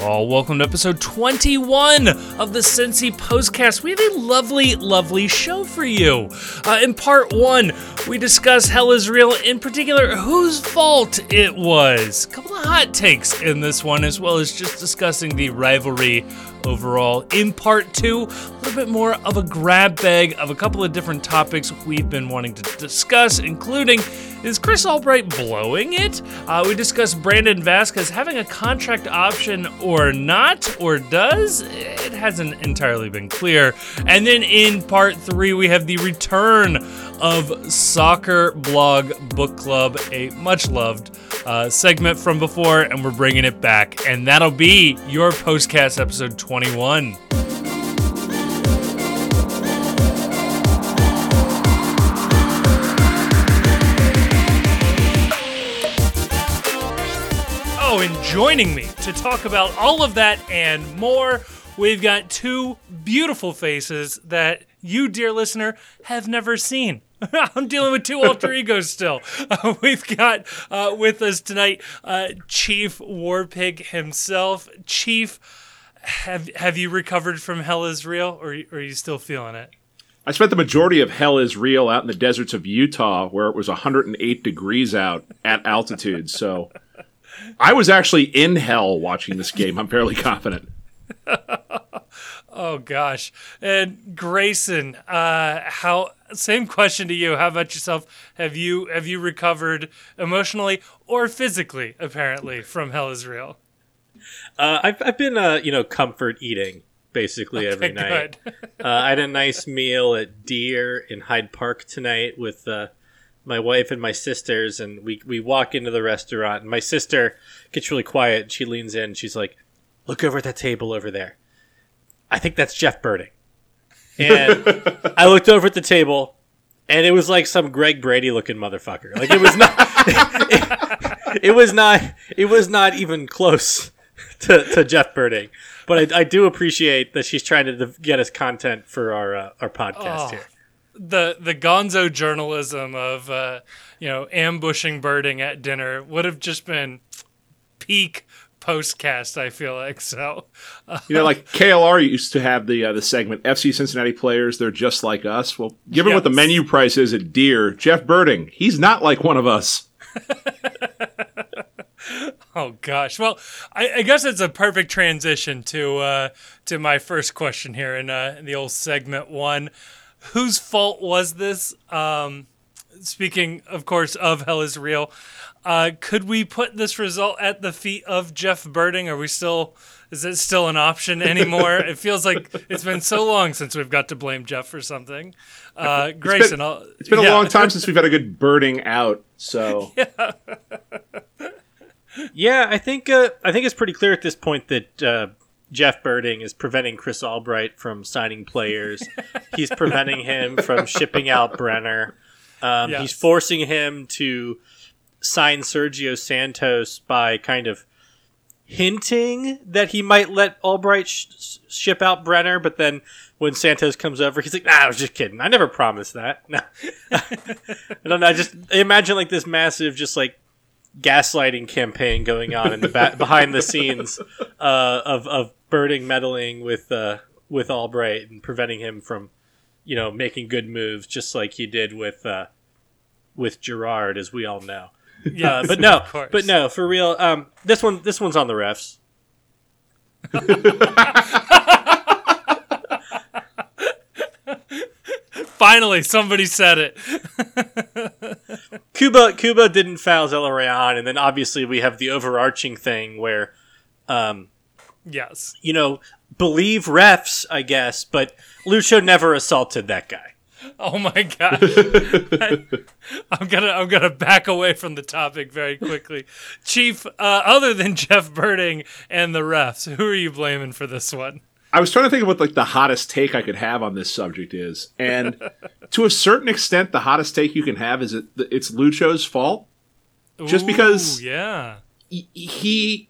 Oh, welcome to episode 21 of the Cincy Postcast. We have a lovely, lovely show for you. Uh, in part one, we discuss Hell is Real, in particular, whose fault it was. A couple of hot takes in this one, as well as just discussing the rivalry overall. In part two, a little bit more of a grab bag of a couple of different topics we've been wanting to discuss, including is Chris Albright blowing it? Uh, we discuss Brandon Vazquez having a contract option or not, or does? It hasn't entirely been clear. And then in part three, we have the return of Soccer Blog Book Club, a much loved uh, segment from before, and we're bringing it back. And that'll be your postcast episode 21. Oh, and joining me to talk about all of that and more, we've got two beautiful faces that you, dear listener, have never seen. I'm dealing with two alter egos still. Uh, we've got uh, with us tonight uh, Chief Warpig himself. Chief, have have you recovered from Hell is Real, or, or are you still feeling it? I spent the majority of Hell is Real out in the deserts of Utah, where it was 108 degrees out at altitude. So I was actually in hell watching this game. I'm fairly confident. Oh gosh, and Grayson, uh, how? Same question to you. How about yourself? Have you have you recovered emotionally or physically? Apparently, from Hell is Real. Uh, I've I've been uh, you know comfort eating basically Okay, every night. uh, I had a nice meal at Deer in Hyde Park tonight with uh, my wife and my sisters, and we we walk into the restaurant, and my sister gets really quiet. And she leans in, she's like, "Look over at that table over there. I think that's Jeff Berding." And I looked over at the table, and it was like some Greg Brady looking motherfucker. Like it was not. it, it was not. It was not even close to, to Jeff Berding. But I, I do appreciate that she's trying to get us content for our uh, our podcast Oh. here. the the Gonzo journalism of uh, you know ambushing Berding at dinner would have just been peak postcast. I feel like so. You know, like KLR used to have the uh, the segment FC Cincinnati players. They're just like us. Well, given what the menu price is at Deer, Jeff Berding, he's not like one of us. Oh gosh. Well, I, I guess it's a perfect transition to uh, to my first question here in, uh, in the old segment one. Whose fault was this? Um, speaking, of course, of Hell is Real. Uh, could we put this result at the feet of Jeff Berding? Are we still? Is it still an option anymore? it feels like it's been so long since we've got to blame Jeff for something. Uh, Grayson, I'll, It's been a long time since we've had a good Berding out. So Yeah, I think uh, I think it's pretty clear at this point that uh, Jeff Berding is preventing Chris Albright from signing players. he's preventing him from shipping out Brenner. Um, Yes. He's forcing him to sign Sergio Santos by kind of hinting that he might let Albright sh- ship out Brenner, but then when Santos comes over, he's like, "Nah, I was just kidding. I never promised that." No, I don't know. I just imagine like this massive, just like gaslighting campaign going on in the back behind the scenes uh, of of Berding meddling with uh, with Albright and preventing him from, you know, making good moves, just like he did with uh, with Gerard, as we all know. Yeah, Uh, but no, but no, for real. Um, this one, this one's on the refs. Finally, somebody said it. Kubo, Kubo didn't foul Zelarayan, and then obviously we have the overarching thing where, um, Yes. you know, believe refs, I guess, but Lucho never assaulted that guy. Oh my god. I'm gonna I'm gonna back away from the topic very quickly. Chief, uh, other than Jeff Berding and the refs, who are you blaming for this one? I was trying to think of what like the hottest take I could have on this subject is, and to a certain extent, the hottest take you can have is it it's Lucho's fault. Just because- yeah. he- he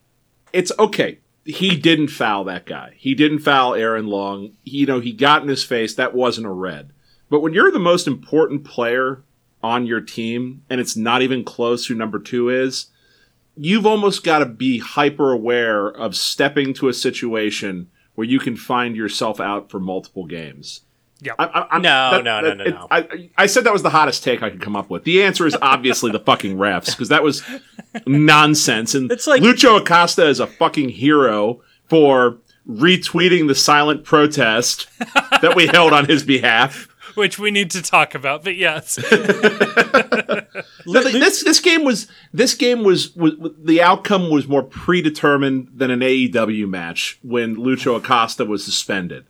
it's okay he didn't foul that guy. He didn't foul aaron long. You know he got in his face. That wasn't a red. But when you're the most important player on your team and it's not even close who number two is you've almost got to be hyper aware of stepping to a situation where you can find yourself out for multiple games. Yeah. I, I, I'm- No, no, no, no, it- no. I, I said that was the hottest take I could come up with. The answer is obviously the fucking refs because that was nonsense. And It's like- Lucho Acosta is a fucking hero for retweeting the silent protest that we held on his behalf. Which we need to talk about, but yes. No, this this game was this game was, was the outcome was more predetermined than an AEW match when Lucho Acosta was suspended.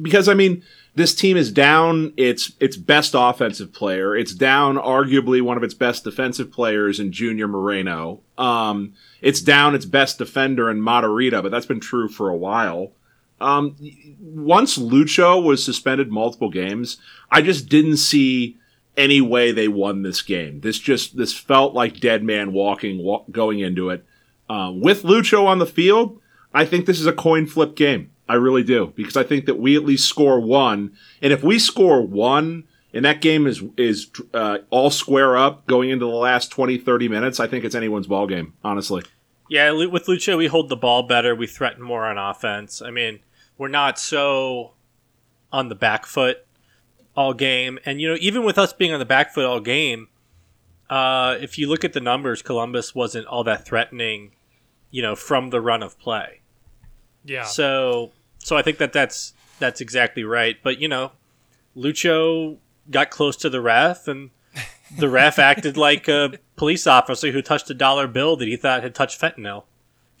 Because I mean, this team is down its its best offensive player. It's down arguably one of its best defensive players in Junior Moreno. Um, it's down its best defender in Matarrita, but that's been true for a while. Um, once Lucho was suspended multiple games, I just didn't see any way they won this game. This just this felt like dead man walking wa- going into it. Um, with Lucho on the field, I think this is a coin flip game. I really do because I think that we at least score one, and if we score one and that game is is uh, all square up going into the last 20, 30 minutes, I think it's anyone's ball game. Honestly, Yeah, with Lucho, we hold the ball better. We threaten more on offense. I mean, we're not so on the back foot all game. And, you know, even with us being on the back foot all game, uh, if you look at the numbers, Columbus wasn't all that threatening, you know, from the run of play. Yeah. So, so I think that that's that's exactly right. But you know, Lucho got close to the ref, and the ref acted like a police officer who touched a dollar bill that he thought had touched fentanyl.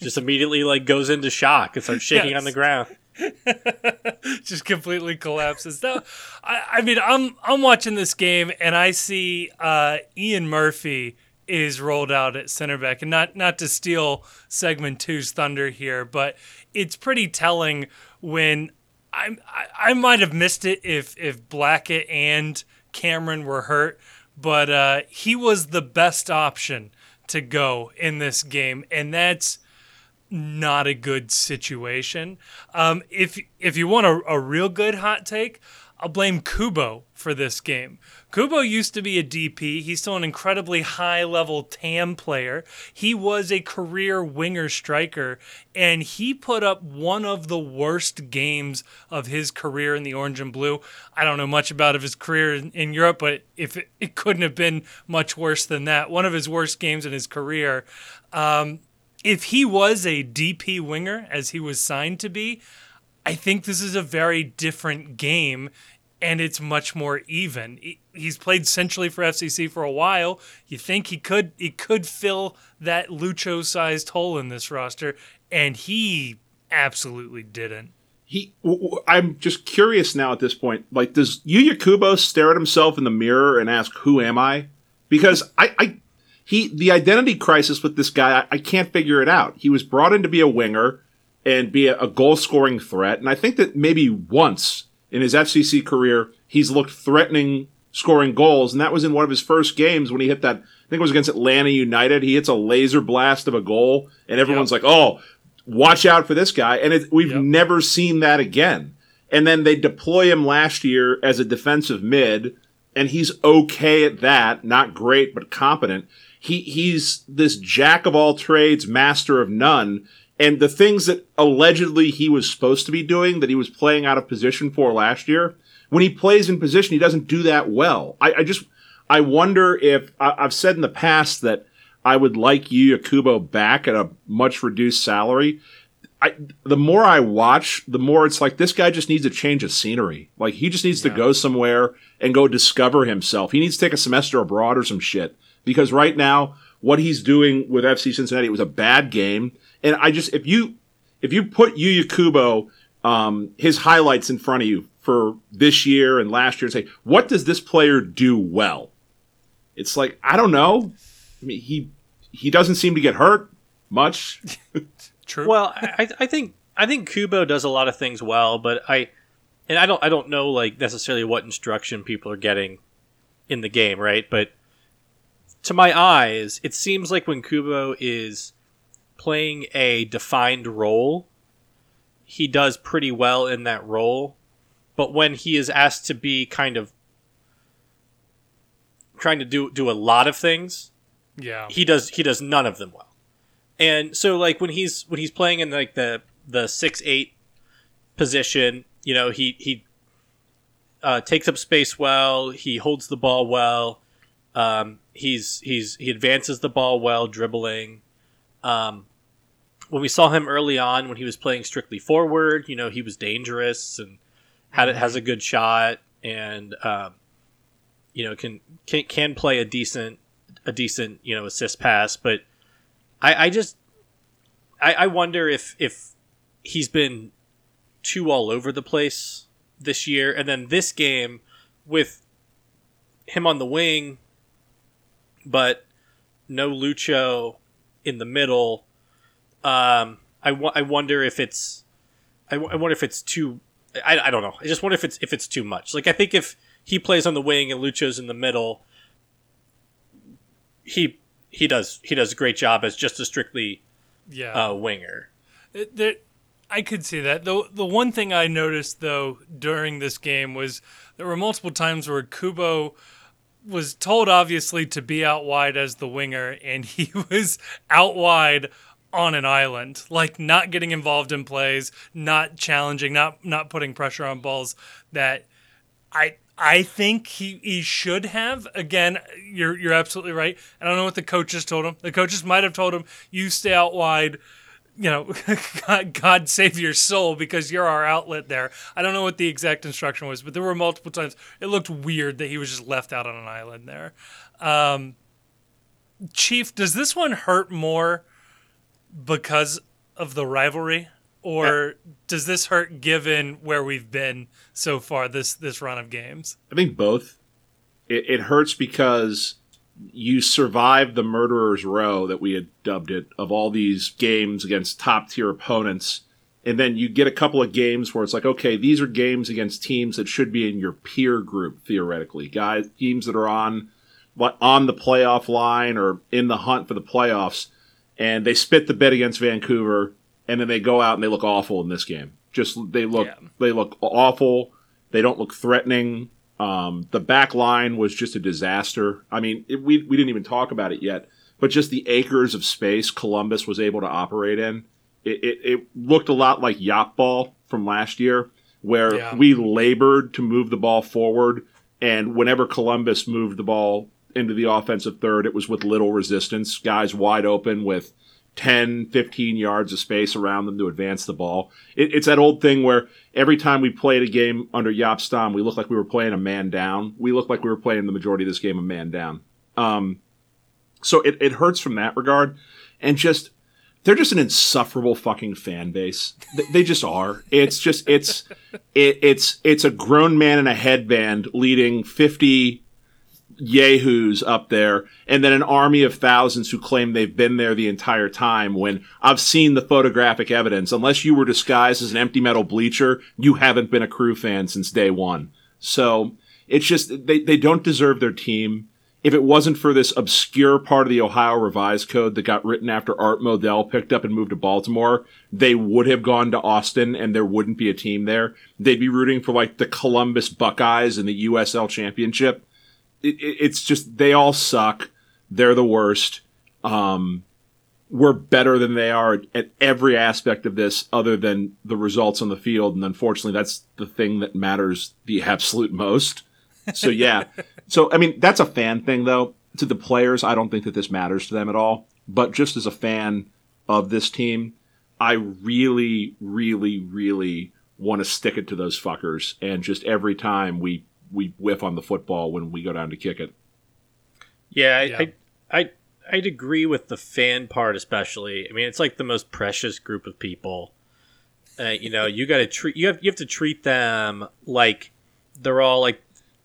Just immediately like goes into shock and starts shaking Yes. on the ground. just completely collapses. No, I, I mean, I'm I'm watching this game and I see uh, Ian Murphy is rolled out at center back, and not not to steal segment two's thunder here, but it's pretty telling when I I, I might have missed it if if Blackett and Cameron were hurt, but uh, he was the best option to go in this game, and that's not a good situation. Um, if if you want a, a real good hot take, I'll blame Kubo for this game. Kubo used to be a DP. He's still an incredibly high level TAM player. He was a career winger striker, and he put up one of the worst games of his career in the orange and blue. I don't know much about of his career in, in Europe, but if it, it couldn't have been much worse than that, one of his worst games in his career. Um, if he was a DP winger, as he was signed to be, I think this is a very different game and it's much more even. He- He's played centrally for FCC for a while. You think he could he could fill that Lucho sized hole in this roster and he absolutely didn't. he. I'm just curious now at this point. Like, does Yuya Kubo stare at himself in the mirror and ask, "Who am I?" Because I, I he the identity crisis with this guy, I, I can't figure it out. He was brought in to be a winger and be a, a goal scoring threat, and I think that maybe once in his FCC career he's looked threatening scoring goals, and that was in one of his first games when he hit that. I think it was against Atlanta United. He hits a laser blast of a goal, and everyone's like, "Oh, watch out for this guy!" And it, we've Yep. never seen that again. And then they deploy him last year as a defensive mid, and he's okay at that. Not great, but competent. He he's this jack of all trades, master of none. And the things that allegedly he was supposed to be doing, that he was playing out of position for last year, when he plays in position, he doesn't do that well. I, I just I wonder if I, I've said in the past that I would like Yuya Kubo back at a much reduced salary. I, the more I watch, the more it's like this guy just needs a change of scenery. Like he just needs to go somewhere and go discover himself. He needs to take a semester abroad or some shit. Because right now, what he's doing with FC Cincinnati was a bad game. And I just if you if you put Yuya Kubo um, his highlights in front of you for this year and last year and say, what does this player do well? It's like I don't know. I mean, he he doesn't seem to get hurt much. True. Well, I, I think I think Kubo does a lot of things well, but I and I don't I don't know like necessarily what instruction people are getting in the game, right? But to my eyes, it seems like when Kubo is playing a defined role, he does pretty well in that role. But when he is asked to be kind of trying to do do a lot of things, yeah. he does he does none of them well. And so like when he's when he's playing in like the the six eight position, you know, he he uh, takes up space well. He holds the ball well. Um, he's he's he advances the ball well, dribbling. Um, when we saw him early on, when he was playing strictly forward, you know, he was dangerous and had has a good shot and um, you know can, can can play a decent a decent you know assist pass. But I, I just I, I wonder if if he's been too all over the place this year, and then this game with him on the wing, but no Lucho in the middle. Um, I, w- I wonder if it's I, w- I wonder if it's too I, I don't know. I just wonder if it's if it's too much. Like I think if he plays on the wing and Lucho's in the middle, he he does he does a great job as just a strictly Yeah. uh, winger. It- there, I could see that. The the one thing I noticed though during this game was there were multiple times where Kubo was told obviously to be out wide as the winger and he was out wide on an island. Like not getting involved in plays not challenging not not putting pressure on balls that i i think he he should have. Again you're you're absolutely right. I don't know what the coaches told him. The coaches might have told him you stay out wide you know, God, God save your soul because you're our outlet there. I don't know what the exact instruction was, but there were multiple times it looked weird that he was just left out on an island there. Um, Chief, does this one hurt more because of the rivalry, or does this hurt given where we've been so far this this run of games? I think both. It, it hurts because you survived the murderer's row that we had dubbed it of all these games against top tier opponents. And then you get a couple of games where it's like, okay, these are games against teams that should be in your peer group theoretically, guys, teams that are on what on the playoff line or in the hunt for the playoffs, and they spit the bit against Vancouver, and then they go out and they look awful in this game. Just they look Yeah. they look awful. They don't look threatening. Um, the back line was just a disaster. I mean, it, we we didn't even talk about it yet, but just the acres of space Columbus was able to operate in, it, it, it looked a lot like yacht ball from last year, where Yeah. we labored to move the ball forward, and whenever Columbus moved the ball into the offensive third, it was with little resistance, guys wide open with 10, 15 yards of space around them to advance the ball. It, it's that old thing where every time we played a game under Jaap Stam, we looked like we were playing a man down. We looked like we were playing the majority of this game a man down. Um, so it, it hurts from that regard. And just, they're just an insufferable fucking fan base. They, they just are. It's just, it's, it, it's, it's a grown man in a headband leading 50 yahoos up there and then an army of thousands who claim they've been there the entire time when I've seen the photographic evidence. Unless you were disguised as an empty metal bleacher, you haven't been a crew fan since day one. So it's just, they, they don't deserve their team. If it wasn't for this obscure part of the Ohio Revised Code that got written after Art Modell picked up and moved to Baltimore, they would have gone to Austin and there wouldn't be a team there. They'd be rooting for like the Columbus Buckeyes in the USL Championship it, it- it's just they all suck. They're the worst. Um, we're better than they are at every aspect of this, other than the results on the field, and unfortunately, that's the thing that matters the absolute most. So yeah, so I mean that's a fan thing though. To the players, I don't think that this matters to them at all. But just as a fan of this team, I really, really, really want to stick it to those fuckers, and just every time we we whiff on the football when we go down to kick it. Yeah, I, Yeah. I, I, I'd agree with the fan part, especially. I mean, it's like the most precious group of people. Uh, you know, you got to treat you have you have to treat them like they're all like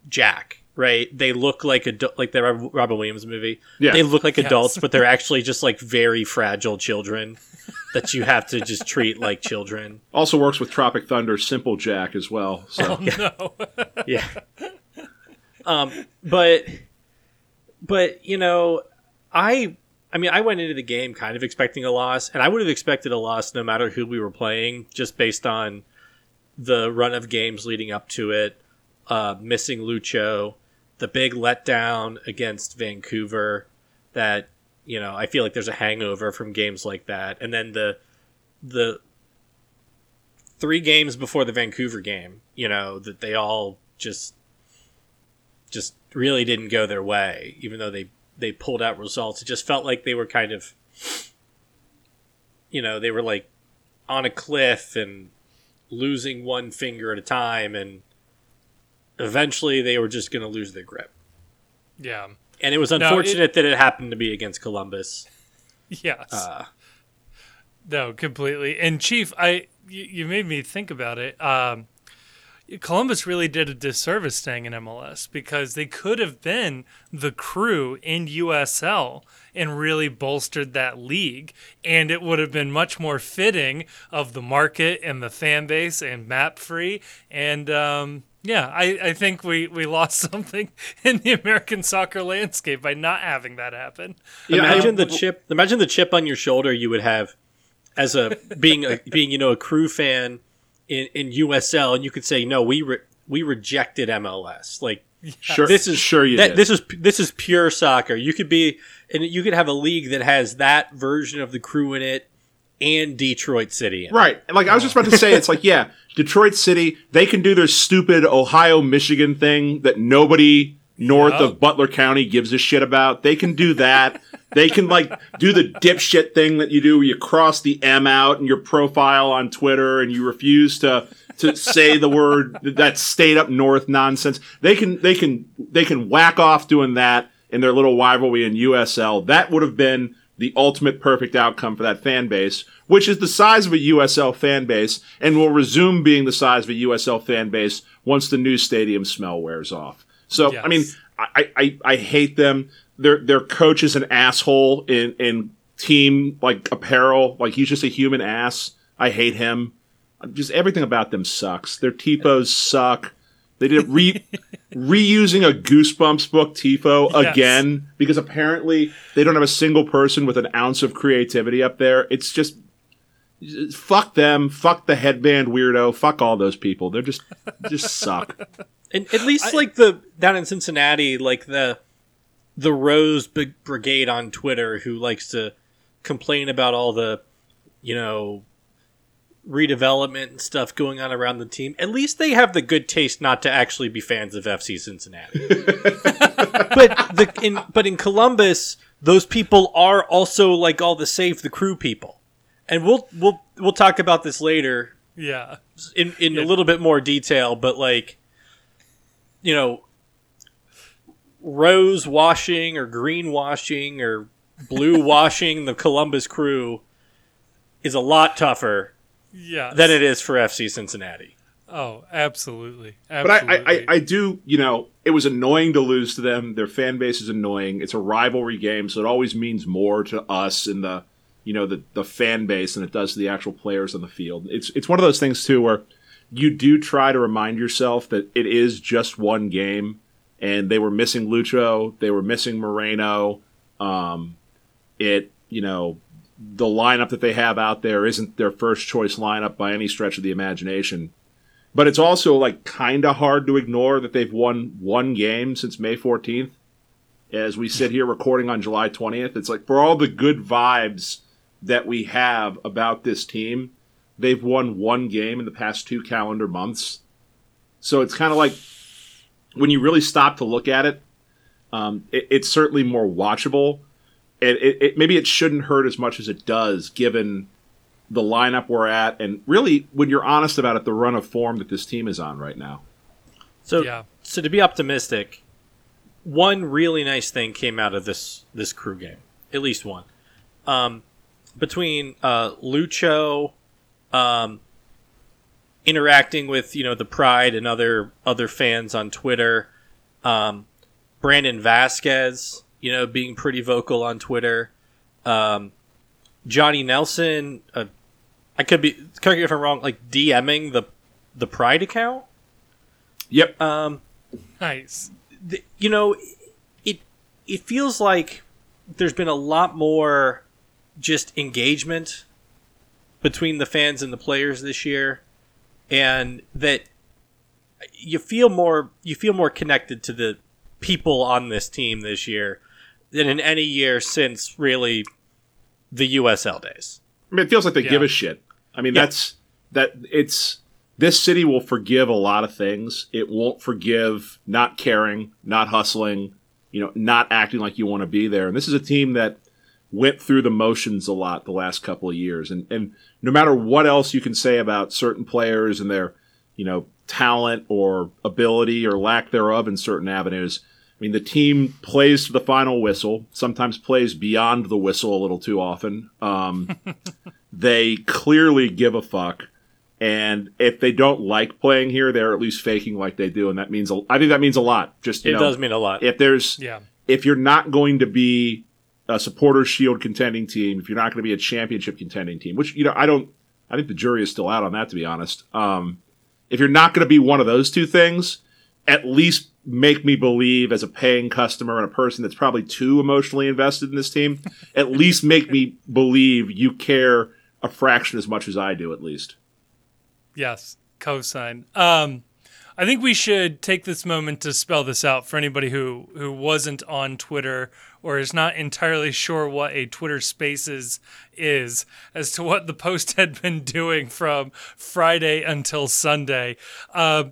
Jack, right? They look like adu- like the Robin Williams movie. Yeah. They look like Yes. adults, but they're actually just like very fragile children that you have to just treat like children. Also works with Tropic Thunder, Simple Jack as well. So No. yeah. Um, but but you know, I I mean, I went into the game kind of expecting a loss, and I would have expected a loss no matter who we were playing, just based on the run of games leading up to it. Uh, missing Lucho, the big letdown against Vancouver, that You know, I feel like there's a hangover from games like that, and then the the three games before the Vancouver game, you know, that they all just just really didn't go their way, even though they they pulled out results. It just felt like they were kind of, you know, they were like on a cliff and losing one finger at a time, and eventually they were just going to lose their grip. Yeah. And it was No, it- unfortunate that it happened to be against Columbus. Yes. Uh, No, completely. And Chief, I you, you made me think about it. Um, Columbus really did a disservice staying in MLS because they could have been the crew in USL and really bolstered that league, and it would have been much more fitting of the market and the fan base and MAPFRE. And um, yeah, I, I think we, we lost something in the American soccer landscape by not having that happen. Yeah, imagine I- the chip. Imagine the chip on your shoulder you would have as a being a being you know a crew fan in, in USL, and you could say no, we re- we rejected MLS. Like Sure, this is sure you that, did. this is this is pure soccer. You could be and you could have a league that has that version of the crew in it and Detroit City. In it. Right. Like I was just about to say, it's like, yeah, Detroit City, they can do their stupid Ohio, Michigan thing that nobody north Yep. of Butler County gives a shit about. They can do that. they can like do the dipshit thing that you do where you cross the M out in your profile on Twitter and you refuse to to say the word that state up north nonsense. They can they can they can whack off doing that in their little rivalry in USL. That would have been the ultimate perfect outcome for that fan base, which is the size of a USL fan base and will resume being the size of a USL fan base once the new stadium smell wears off. So, I mean, I, I, I hate them. Their their coach is an asshole in, in team like apparel. Like he's just a human ass. I hate him. Just everything about them sucks. Their tifos suck. They did re reusing a Goosebumps book tifo Yes. again because apparently they don't have a single person with an ounce of creativity up there. It's just fuck them, fuck the headband weirdo, fuck all those people. They're just just suck. And at least like the down in Cincinnati, like the the Rose Big Brigade on Twitter, who likes to complain about all the, you know, redevelopment and stuff going on around the team. At least they have the good taste not to actually be fans of FC Cincinnati. but the in but in Columbus, those people are also like all the save the crew people, and we'll we'll we'll talk about this later Yeah. in in a little bit more detail, but like, you know, rose washing or green washing or blue washing the Columbus crew is a lot tougher Yeah. than it is for FC Cincinnati. Oh, absolutely. But Absolutely. I, I, I, I do, you know, it was annoying to lose to them. Their fan base is annoying. It's a rivalry game, so it always means more to us in the, you know, the, the fan base than it does to the actual players on the field. It's it's one of those things too where you do try to remind yourself that it is just one game, and they were missing Lucho, they were missing Moreno. Um, it, you know, the lineup that they have out there isn't their first choice lineup by any stretch of the imagination but it's also like kind of hard to ignore that they've won one game since May 14th. As we sit here recording on July 20th, it's like for all the good vibes that we have about this team, they've won one game in the past two calendar months. So it's kind of like when you really stop to look at it, um, it it's certainly more watchable. And it, it, maybe it shouldn't hurt as much as it does, given the lineup we're at, and really, when you're honest about it, the run of form that this team is on right now. So, Yeah. so to be optimistic, one really nice thing came out of this this crew game. At least one. Um, between uh, Lucho, um, interacting with you know the Pride and other other fans on Twitter, um, Brandon Vazquez, you know, being pretty vocal on Twitter, um, Johnny Nelson. Uh, I could be correct me if I'm wrong. Like DMing the the Pride account. Yep. Um, nice. th- you know, it it feels like there's been a lot more just engagement between the fans and the players this year, and that you feel more you feel more connected to the people on this team this year. than in any year since really the USL days. I mean, it feels like they Yeah. give a shit. I mean, Yeah. that's that. It's this city will forgive a lot of things. It won't forgive not caring, not hustling, you know, not acting like you want to be there. And this is a team that went through the motions a lot the last couple of years. And and no matter what else you can say about certain players and their, you know, talent or ability or lack thereof in certain avenues. I mean, the team plays to the final whistle. Sometimes plays beyond the whistle a little too often. Um, they clearly give a fuck. And if they don't like playing here, they're at least faking like they do, and that means a, I think that means a lot. Just you It know, does mean a lot. if there's Yeah. if you're not going to be a supporters shield contending team, if you're not going to be a championship contending team, which you know I don't, I think the jury is still out on that to be honest. Um, if you're not going to be one of those two things, at least make me believe as a paying customer and a person that's probably too emotionally invested in this team, at least make me believe you care a fraction as much as I do, at least. Yes, cosign. Um, I think we should take this moment to spell this out for anybody who who wasn't on Twitter or is not entirely sure what a Twitter Spaces is, as to what the post had been doing from Friday until Sunday. Uh,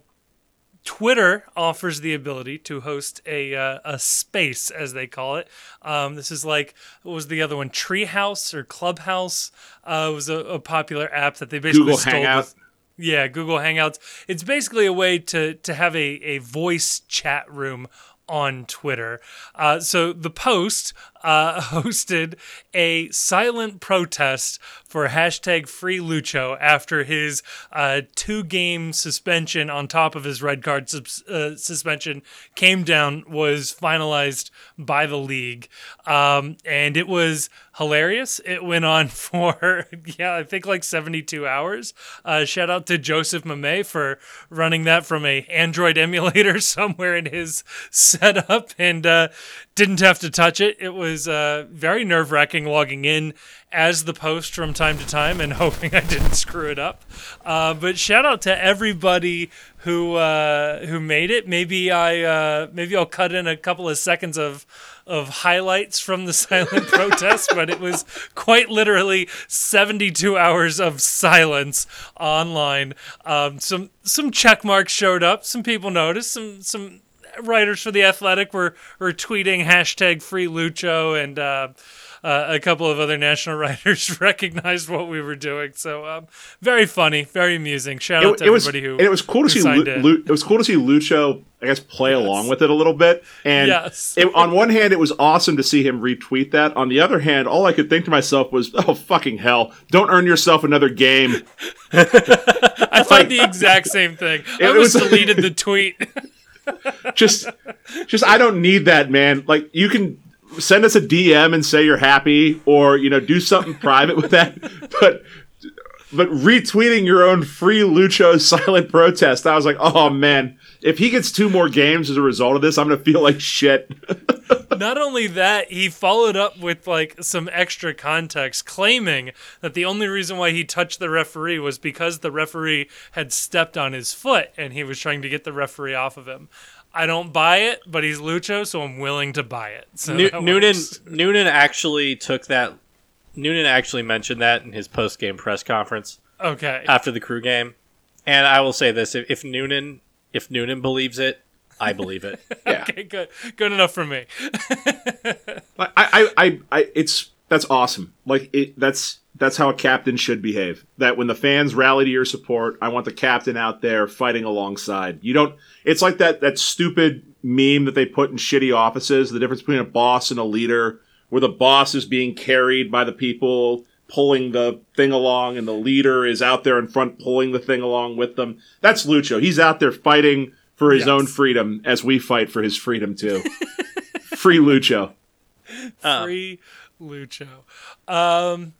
Twitter offers the ability to host a uh, a space, as they call it. Um, this is like what was the other one? Treehouse or Clubhouse uh, was a, a popular app that they basically Google stole Hangout. yeah, Google Hangouts. It's basically a way to to have a, a voice chat room on Twitter. Uh, so the Post uh, hosted a silent protest for hashtag Free Lucho after his uh, two game suspension on top of his red card uh, suspension came down was finalized by the league, um, and it was hilarious. It went on for yeah, I think like 72 hours. Uh, shout out to Joseph Mame for running that from a Android emulator somewhere in his setup and uh, didn't have to touch it. It was uh, very nerve wracking logging in as the post from time to time and hoping I didn't screw it up. Uh, but shout out to everybody who uh, who made it. Maybe I uh, maybe I'll cut in a couple of seconds of of highlights from the silent protest, but it was quite literally 72 hours of silence online. Um, some some check marks showed up. Some people noticed. Some some writers for the Athletic were were tweeting hashtag Free Lucho and. Uh, uh, a couple of other national writers recognized what we were doing, so um, very funny, very amusing. Shout out to it was everybody who and it was cool to see Lu- Lu- it was cool to see Lucho I guess play along with it a little bit and Yes. it, on one hand it was awesome to see him retweet that on the other hand all I could think to myself was oh fucking hell don't earn yourself another game I thought the exact same thing. I It almost was- deleted the tweet. Just just I don't need that man. Like you can send us a DM and say you're happy or you know do something private with that. But but retweeting your own free Lucho silent protest I was like oh man if he gets two more games as a result of this I'm gonna feel like shit Not only that, he followed up with like some extra context, claiming that the only reason why he touched the referee was because the referee had stepped on his foot and he was trying to get the referee off of him. I don't buy it, but he's Lucho, so I'm willing to buy it. So Nu- Noonan works. Noonan actually took that. Noonan actually mentioned that in his post game press conference Okay. after the crew game, and I will say this: if, if Noonan if Noonan believes it, I believe it. yeah okay, good. Good enough for me. I, I, I, I, it's that's awesome. Like it, that's that's how a captain should behave. That when the fans rally to your support, I want the captain out there fighting alongside. You don't. It's like that that stupid meme that they put in shitty offices. The difference between a boss and a leader, where the boss is being carried by the people pulling the thing along, and the leader is out there in front pulling the thing along with them. That's Lucho. He's out there fighting for his Yes. own freedom, as we fight for his freedom too. Free Lucho. Um, Free Lucho. Um,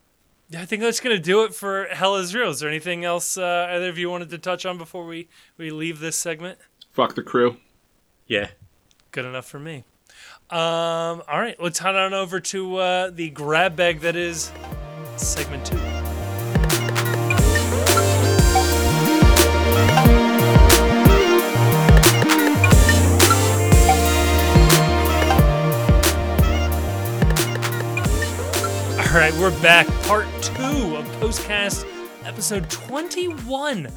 I think that's gonna do it for Hell is Real. Is there anything else uh, either of you wanted to touch on before we we leave this segment? Fuck the crew. yeah. Good enough for me. Um, all right, let's head on over to uh, the grab bag that is segment two. All right, we're back. Part two of Postcast, episode 21.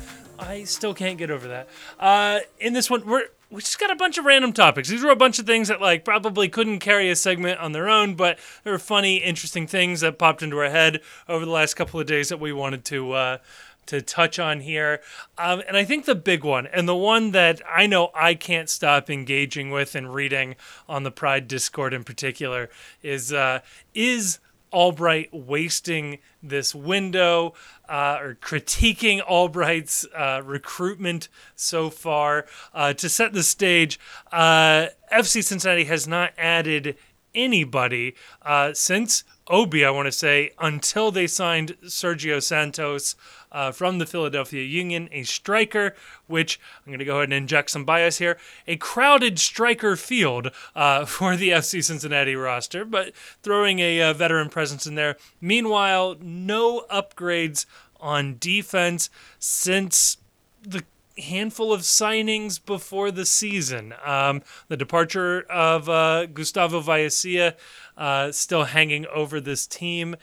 I still can't get over that. Uh, in this one, we're we just got a bunch of random topics. These were a bunch of things that like probably couldn't carry a segment on their own, but there were funny, interesting things that popped into our head over the last couple of days that we wanted to uh, to touch on here. Um, and I think the big one, and the one that I know I can't stop engaging with and reading on the Pride Discord in particular, is uh, is Albright wasting this window uh, or critiquing Albright's uh, recruitment so far. Uh, to set the stage, uh, FC Cincinnati has not added anybody uh, since Obi, I want to say, until they signed Sergio Santos uh, from the Philadelphia Union, a striker, which I'm going to go ahead and inject some bias here, a crowded striker field uh, for the FC Cincinnati roster, but throwing a uh, veteran presence in there. Meanwhile, no upgrades on defense since the handful of signings before the season. Um, the departure of uh, Gustavo Vallecilla uh, still hanging over this team.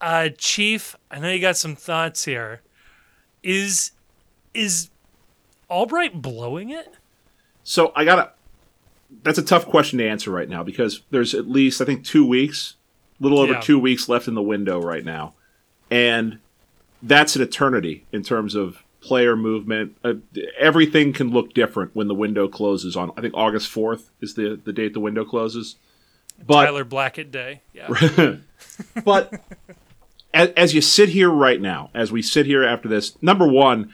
Uh, Chief, I know you got some thoughts here. Is is Albright blowing it? So I gotta. That's a tough question to answer right now because there's at least I think two weeks, a little over Yeah. two weeks left in the window right now, and that's an eternity in terms of player movement. Uh, everything can look different when the window closes on. I think August fourth is the the date the window closes. But Tyler Blackett Day. Yeah. but as, as you sit here right now, as we sit here after this, number one,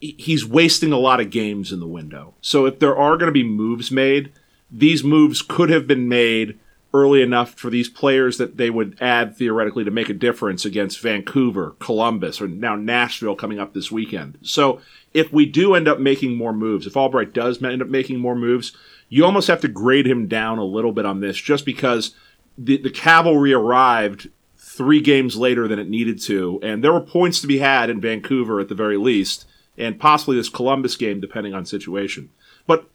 he's wasting a lot of games in the window. So if there are going to be moves made, these moves could have been made early enough for these players that they would add theoretically to make a difference against Vancouver, Columbus, or now Nashville coming up this weekend. So if we do end up making more moves, if Albright does end up making more moves, you almost have to grade him down a little bit on this just because the, the cavalry arrived three games later than it needed to, and there were points to be had in Vancouver at the very least, and possibly this Columbus game, depending on situation. But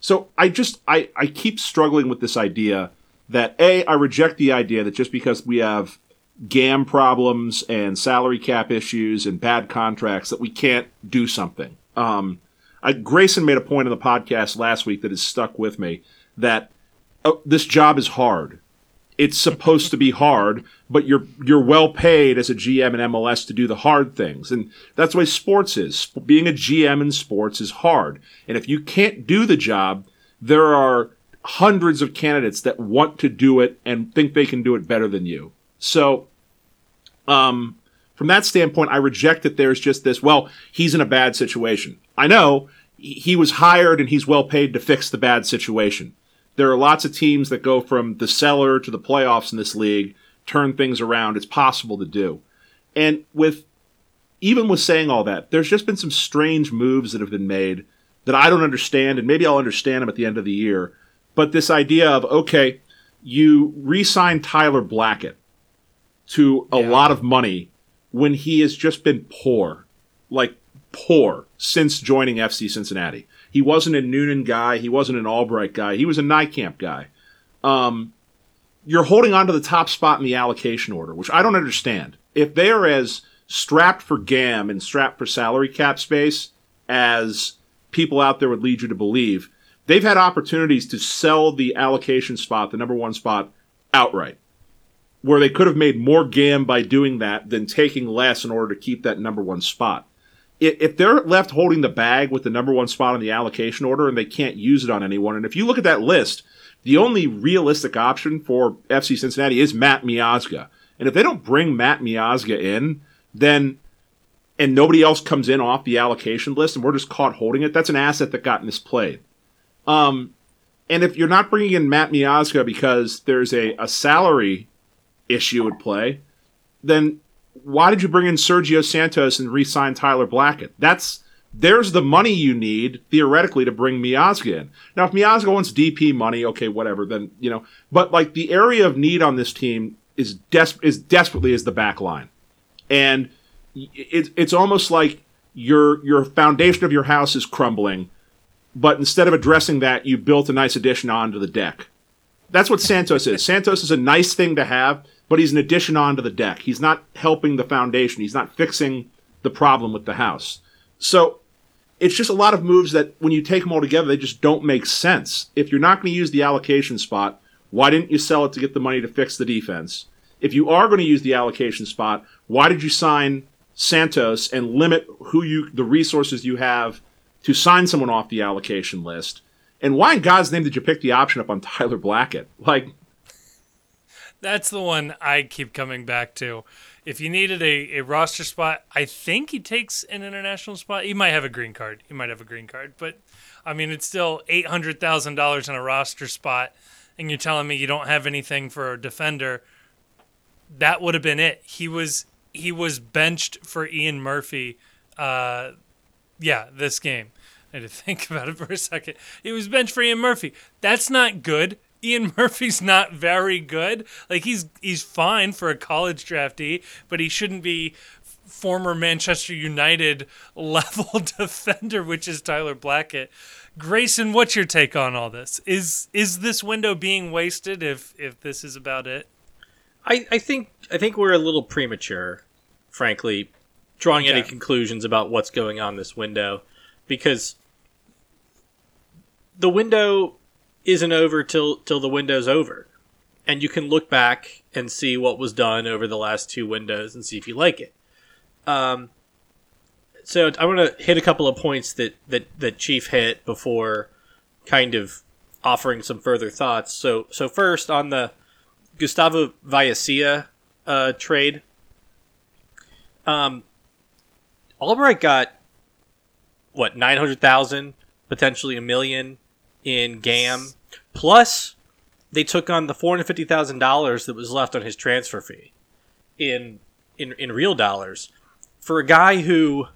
so I just I, I keep struggling with this idea that a I reject the idea that just because we have GAM problems and salary cap issues and bad contracts that we can't do something. Um, I, Grayson made a point in the podcast last week that has stuck with me that oh, this job is hard. It's supposed to be hard, but you're you're well paid as a GM in MLS to do the hard things, and that's the way sports is. Being a GM in sports is hard, and if you can't do the job, there are hundreds of candidates that want to do it and think they can do it better than you. So, um, from that standpoint, I reject that there's just this, well, he's in a bad situation. I know he he was hired and he's well paid to fix the bad situation. There are lots of teams that go from the cellar to the playoffs in this league, turn things around. It's possible to do. And with even with saying all that, there's just been some strange moves that have been made that I don't understand, and maybe I'll understand them at the end of the year. But this idea of, okay, you re sign Tyler Blackett to a Yeah. lot of money when he has just been poor, like poor, since joining FC Cincinnati. He wasn't a Noonan guy. He wasn't an Albright guy. He was a Nijkamp guy. Um, you're holding on to the top spot in the allocation order, which I don't understand. If they are as strapped for GAM and strapped for salary cap space as people out there would lead you to believe, they've had opportunities to sell the allocation spot, the number one spot, outright. Where they could have made more GAM by doing that than taking less in order to keep that number one spot. If they're left holding the bag with the number one spot on the allocation order and they can't use it on anyone, and if you look at that list, the only realistic option for FC Cincinnati is Matt Miazga. And if they don't bring Matt Miazga in, then and nobody else comes in off the allocation list and we're just caught holding it, that's an asset that got misplayed. Um, and if you're not bringing in Matt Miazga because there's a, a salary issue at play, then why did you bring in Sergio Santos and re-sign Tyler Blackett? That's there's the money you need theoretically to bring Miazga in. Now, if Miazga wants DP money, okay, whatever. Then you know, but like the area of need on this team is des- is desperately is the back line, and it, it's almost like your your foundation of your house is crumbling, but instead of addressing that, you built a nice addition onto the deck. That's what Santos is. Santos is a nice thing to have, but he's an addition onto the deck. He's not helping the foundation. He's not fixing the problem with the house. So it's just a lot of moves that when you take them all together, they just don't make sense. If you're not going to use the allocation spot, why didn't you sell it to get the money to fix the defense? If you are going to use the allocation spot, why did you sign Santos and limit who you the resources you have to sign someone off the allocation list? And why in God's name did you pick the option up on Tyler Blackett? Like That's the one I keep coming back to. If you needed a, a roster spot, I think he takes an international spot. He might have a green card. He might have a green card, but I mean, it's still eight hundred thousand dollars in a roster spot, and you're telling me you don't have anything for a defender. That would have been it. He was he was benched for Ian Murphy. Uh, yeah, this game. I had to think about it for a second. He was benched for Ian Murphy. That's not good. Ian Murphy's not very good. Like he's he's fine for a college draftee, but he shouldn't be former Manchester United level defender, which is Tyler Blackett. Grayson, what's your take on all this? Is is this window being wasted if if this is about it? I, I think I think we're a little premature, frankly, drawing any conclusions about what's going on this window, because the window isn't over till till the window's over, and you can look back and see what was done over the last two windows and see if you like it. Um, so I want to hit a couple of points that that that Chief hit before, kind of offering some further thoughts. So so first on the Gustavo Vallecilla uh, trade. Um, Albright got what nine hundred thousand, potentially a million in GAM. Plus, they took on the four hundred fifty thousand dollars that was left on his transfer fee in in in real dollars for a guy who,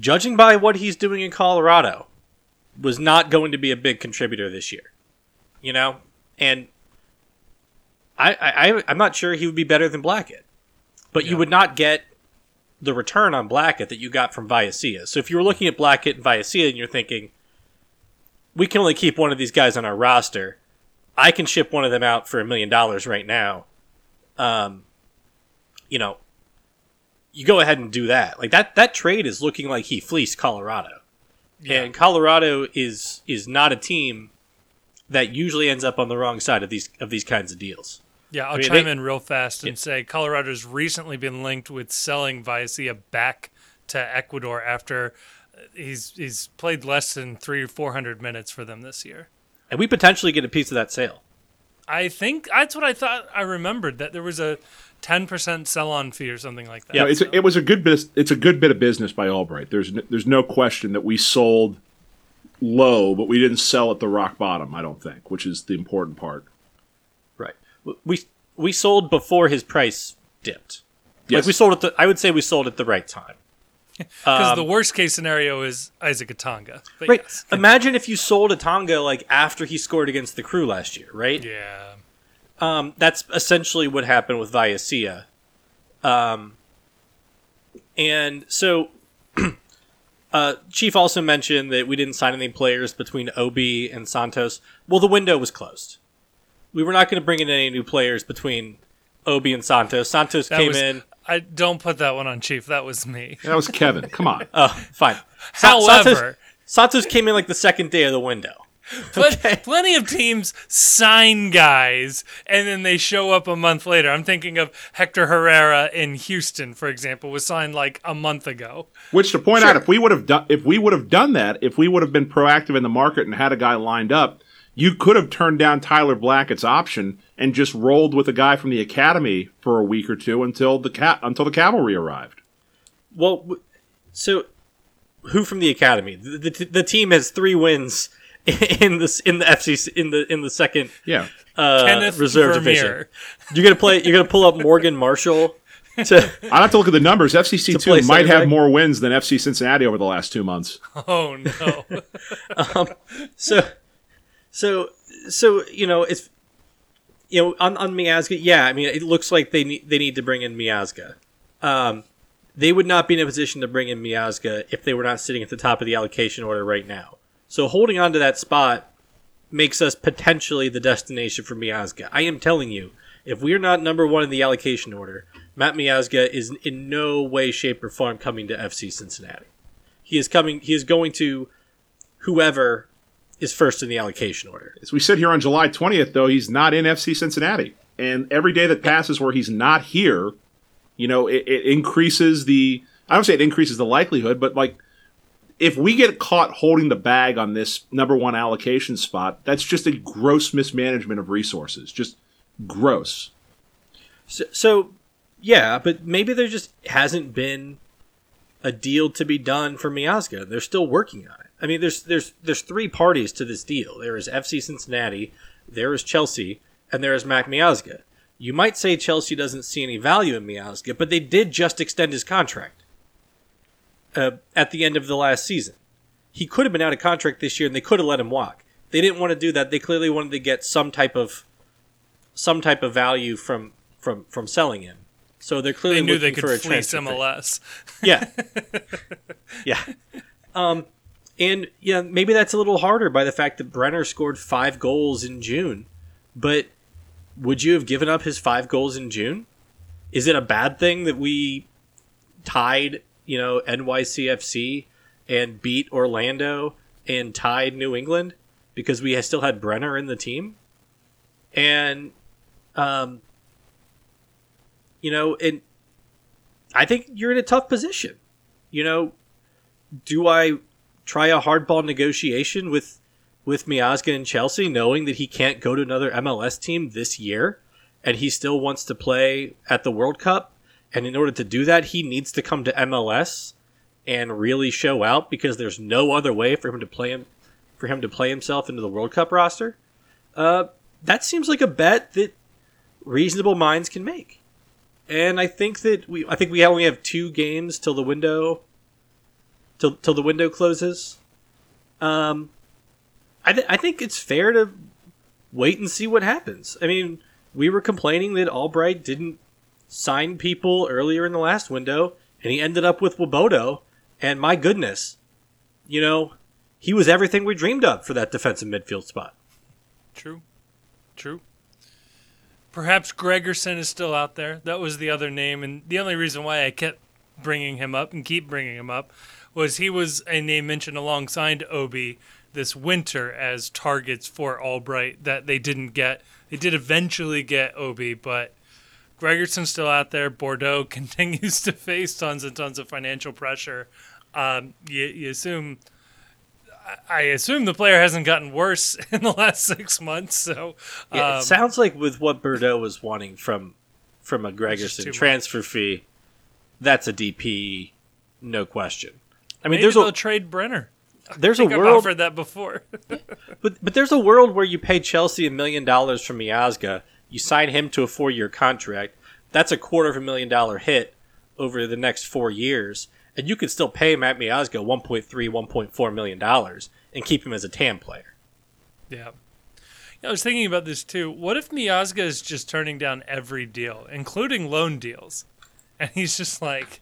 judging by what he's doing in Colorado, was not going to be a big contributor this year. You know, and I, I I'm not sure he would be better than Blackett, but you would not get the return on Blackett that you got from Vallecilla. So if you were looking at Blackett and Vallecilla and you're thinking, we can only keep one of these guys on our roster, I can ship one of them out for a million dollars right now. Um, you know, you go ahead and do that. Like that that trade is looking like he fleeced Colorado, and Colorado is is not a team that usually ends up on the wrong side of these of these kinds of deals. Yeah, I'll mean, chime they- in real fast and say Colorado's recently been linked with selling Vallecilla back to Ecuador after he's he's played less than three or four hundred minutes for them this year. And we potentially get a piece of that sale. I think that's what I thought. I remembered that there was a ten percent sell-on fee or something like that. Yeah, know, it's a, it was a good bit. It's a good bit of business by Albright. There's n- there's no question that we sold low, but we didn't sell at the rock bottom. I don't think, which is the important part. Right. We we sold before his price dipped. Yes. Like we sold at the I would say we sold at the right time. Because the worst case scenario is Isaac Atanga. Right. yes. Imagine if you sold Atanga like after he scored against the crew last year, right? Yeah. Um, that's essentially what happened with Vallecilla. Um, and so, uh, Chief also mentioned that we didn't sign any players between Obi and Santos. Well, the window was closed. We were not going to bring in any new players between Obi and Santos. Santos That came was, in. I don't put that one on Chief. That was me. That was Kevin. Come on. Oh, fine. Sa- However, Santos, Santos came in like the second day of the window. Pl- Plenty of teams sign guys and then they show up a month later. I'm thinking of Hector Herrera in Houston, for example, was signed like a month ago. Which to point out, if we would have done if we would have done that, if we would have been proactive in the market and had a guy lined up, you could have turned down Tyler Blackett's option and just rolled with a guy from the academy for a week or two until the cat until the cavalry arrived. Well, so who from the academy? The, the, the team has three wins in this in the FCC in the in the second Yeah. uh, Kenneth reserve Vermeer. division. You're gonna play. You're gonna pull up Morgan Marshall. To, I'd have to look at the numbers. FCC play two might have more wins than FC Cincinnati over the last two months. Oh no. so, so, so you know it's you know on on Miazga. Yeah, I mean it looks like they need they need to bring in Miazga. Um, they would not be in a position to bring in Miazga if they were not sitting at the top of the allocation order right now. So holding on to that spot makes us potentially the destination for Miazga. I am telling you, If we are not number one in the allocation order, Matt Miazga is in no way, shape, or form coming to FC Cincinnati. He is coming. He is going to whoever is first in the allocation order. As we sit here on July 20th, though, he's not in FC Cincinnati. And every day that passes where he's not here, you know, it, it increases the. I don't say it increases the likelihood, but like if we get caught holding the bag on this number one allocation spot, that's just a gross mismanagement of resources. Just gross. So, so yeah, but maybe there just hasn't been a deal to be done for Miazga. They're still working on it. I mean, there's there's there's three parties to this deal. There is FC Cincinnati, there is Chelsea, and there is Matt Miazga. You might say Chelsea doesn't see any value in Miazga, but they did just extend his contract uh, at the end of the last season. He could have been out of contract this year, and they could have let him walk. They didn't want to do that. They clearly wanted to get some type of some type of value from from from selling him. So they're clearly They knew they looking for a could fleece. MLS. Yeah, yeah. Um, and yeah, maybe that's a little harder by the fact that Brenner scored five goals in June. But would you have given up his five goals in June? Is it a bad thing that we tied, you know, NYCFC and beat Orlando and tied New England because we still had Brenner in the team? And, um, you know, and I think you're in a tough position. You know, do I try a hardball negotiation with with Miazga and Chelsea, knowing that he can't go to another MLS team this year, and he still wants to play at the World Cup, and in order to do that, he needs to come to MLS and really show out because there's no other way for him to play him for him to play himself into the World Cup roster. Uh, that seems like a bet that reasonable minds can make. And I think that we I think we only have two games till the window till till the window closes. Um I th- I think it's fair to wait and see what happens. I mean, we were complaining that Albright didn't sign people earlier in the last window and he ended up with Nwobodo and my goodness, you know, he was everything we dreamed of for that defensive midfield spot. True. True. Perhaps Gregersen is still out there. That was the other name, and the only reason why I kept bringing him up and keep bringing him up was he was a name mentioned alongside Obi this winter as targets for Albright that they didn't get. They did eventually get Obi, but Gregersen's still out there. Bordeaux continues to face tons and tons of financial pressure. Um, you, you assume I assume the player hasn't gotten worse in the last six months. So Yeah, um, it sounds like with what Bordeaux was wanting from from a Gregersen transfer fee, that's a DP, no question. I mean, maybe there's they'll a trade Brenner. there's a think I've world, offered that before. but but there's a world where you pay Chelsea a million dollars for Miazga, you sign him to a four year contract. That's a quarter of a million dollar hit over the next four years, and you could still pay Matt Miazga 1.3, 1.4 million dollars and keep him as a TAM player. yeah. I was thinking about this too. What if Miazga is just turning down every deal, including loan deals, and he's just like,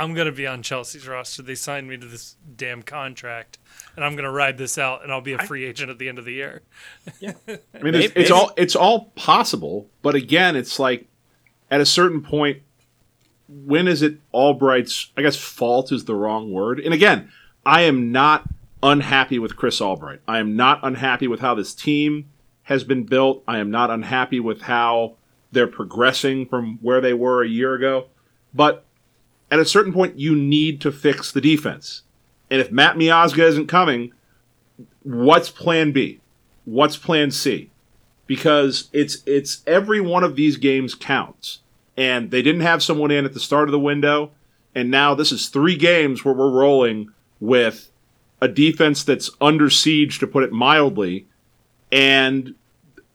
"I'm gonna be on Chelsea's roster. They signed me to this damn contract, and I'm gonna ride this out, and I'll be a free agent at the end of the year." I mean, it's, it's all it's all possible, but again, it's like at a certain point, when is it Albright's? I guess fault is the wrong word. And again, I am not unhappy with Chris Albright. I am not unhappy with how this team has been built. I am not unhappy with how they're progressing from where they were a year ago. But at a certain point, you need to fix the defense. And if Matt Miazga isn't coming, what's Plan B? What's Plan C? because it's it's every one of these games counts. And they didn't have someone in at the start of the window, and now this is three games where we're rolling with a defense that's under siege, to put it mildly, and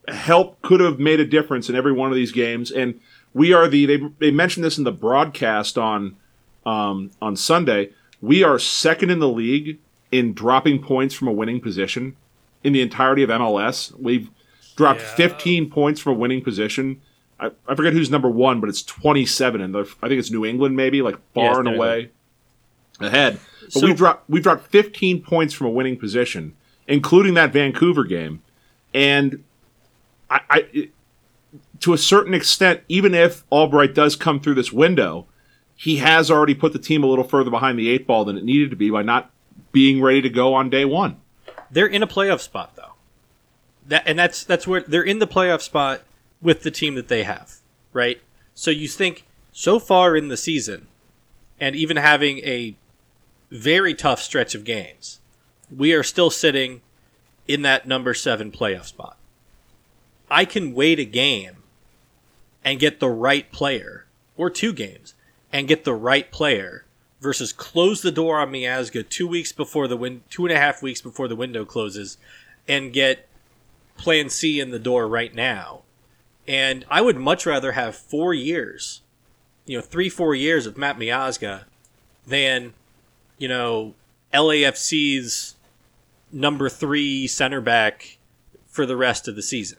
help could have made a difference in every one of these games. And we are the they, they mentioned this in the broadcast on um, on Sunday. We are second in the league in dropping points from a winning position in the entirety of MLS. We've dropped Yeah. 15 points from a winning position. I, I forget who's number one, but it's 27, and I think it's New England, maybe like far and away ahead. But So- we dropped we dropped 15 points from a winning position, including that Vancouver game, and I, I it, to a certain extent, even if Albright does come through this window, he has already put the team a little further behind the eight ball than it needed to be by not being ready to go on day one. They're in a playoff spot though. That and that's that's where they're in the playoff spot with the team that they have, right? So you think so far in the season, and even having a very tough stretch of games, we are still sitting in that number seven playoff spot. I can wait a game and get the right player, or two games, and get the right player versus close the door on Miazga two weeks before the win, two and a half weeks before the window closes, and get Plan C in the door right now. And I would much rather have four years, you know, three four years of Matt Miazga, than, you know, LAFC's number three center back for the rest of the season.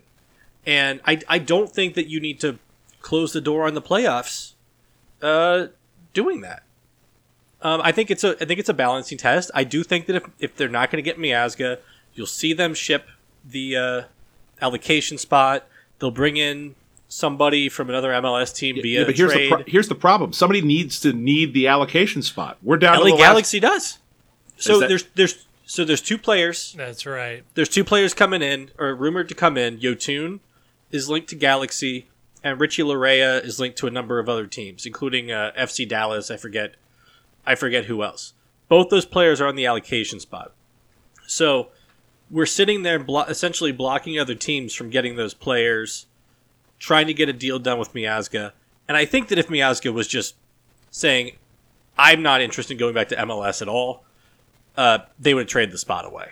And I, I don't think that you need to close the door on the playoffs uh, doing that. Um, I think it's a I think it's a balancing test. I do think that if, if they're not going to get Miazga, you'll see them ship the uh, allocation spot. They'll bring in somebody from another MLS team via Yeah, but here's trade. the pro- here's the problem. Somebody needs to need the allocation spot. We're down to LA the last- Galaxy does. So that- there's there's so there's two players. That's right. There's two players coming in or rumored to come in. Yotun is linked to Galaxy, and Richie Laryea is linked to a number of other teams, including uh, FC Dallas. I forget, I forget who else. Both those players are on the allocation spot. So we're sitting there blo- essentially blocking other teams from getting those players, trying to get a deal done with Miazga. And I think that if Miazga was just saying, "I'm not interested in going back to MLS at all," uh, they would have trade the spot away.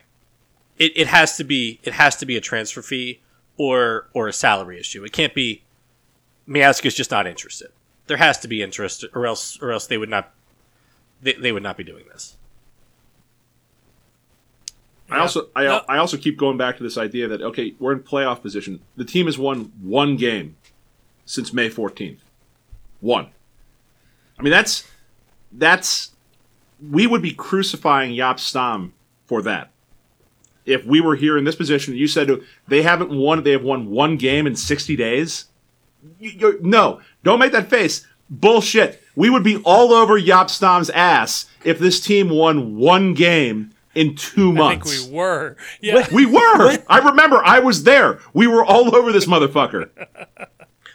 It, it has to be it has to be a transfer fee or or a salary issue. It can't be Miazga's just not interested. There has to be interest, or else or else they would not they, they would not be doing this. I also I, No. I also keep going back to this idea that okay, we're in playoff position. The team has won one game since May 14th. One. I mean that's that's we would be crucifying Jaap Stam for that. If we were here in this position, you said they haven't won. They have won one game in 60 days. You, you- no, don't make that face. Bullshit. We would be all over Jaap Stam's ass if this team won one game in two months. I months. think we were. Yeah. We were. I remember. I was there. We were all over this motherfucker.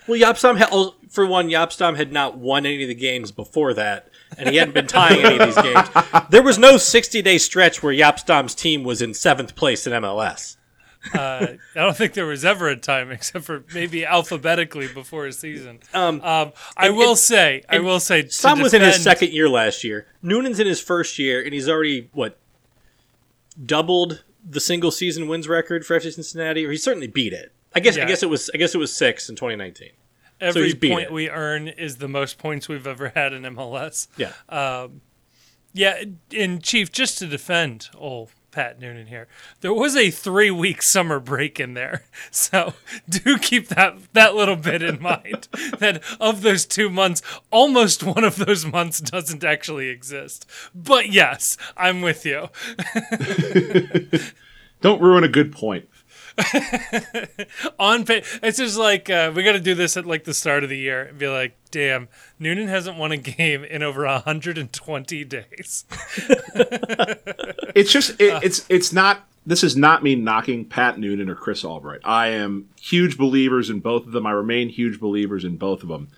Well, Jaap Stam ha- oh, for one, Jaap Stam had not won any of the games before that, and he hadn't been tying any of these games. There was no sixty day stretch where Jaap Stam's team was in seventh place in MLS. Uh, I don't think there was ever a time, except for maybe alphabetically before a season. Um, Um, I and- will and- say, I will say, Sam was in his second year last year. Noonan's in his first year, and he's already what doubled the single season wins record for FC Cincinnati, or he certainly beat it. I guess. I guess it was. I guess it was six in 2019. Every beat point it. we earn is the most points we've ever had in MLS. Yeah. Yeah, and Chief, just to defend old Pat Noonan here, there was a three week summer break in there. So do keep that that little bit in mind. that of those two months, almost one of those months doesn't actually exist. But yes, I'm with you. Don't ruin a good point. On pay, it's just like uh, we got to do this at like the start of the year and be like, damn, Noonan hasn't won a game in over 120 days. It's just it, it's it's not. This is not me knocking Pat Noonan or Chris Albright. I am huge believers in both of them. I remain huge believers in both of them.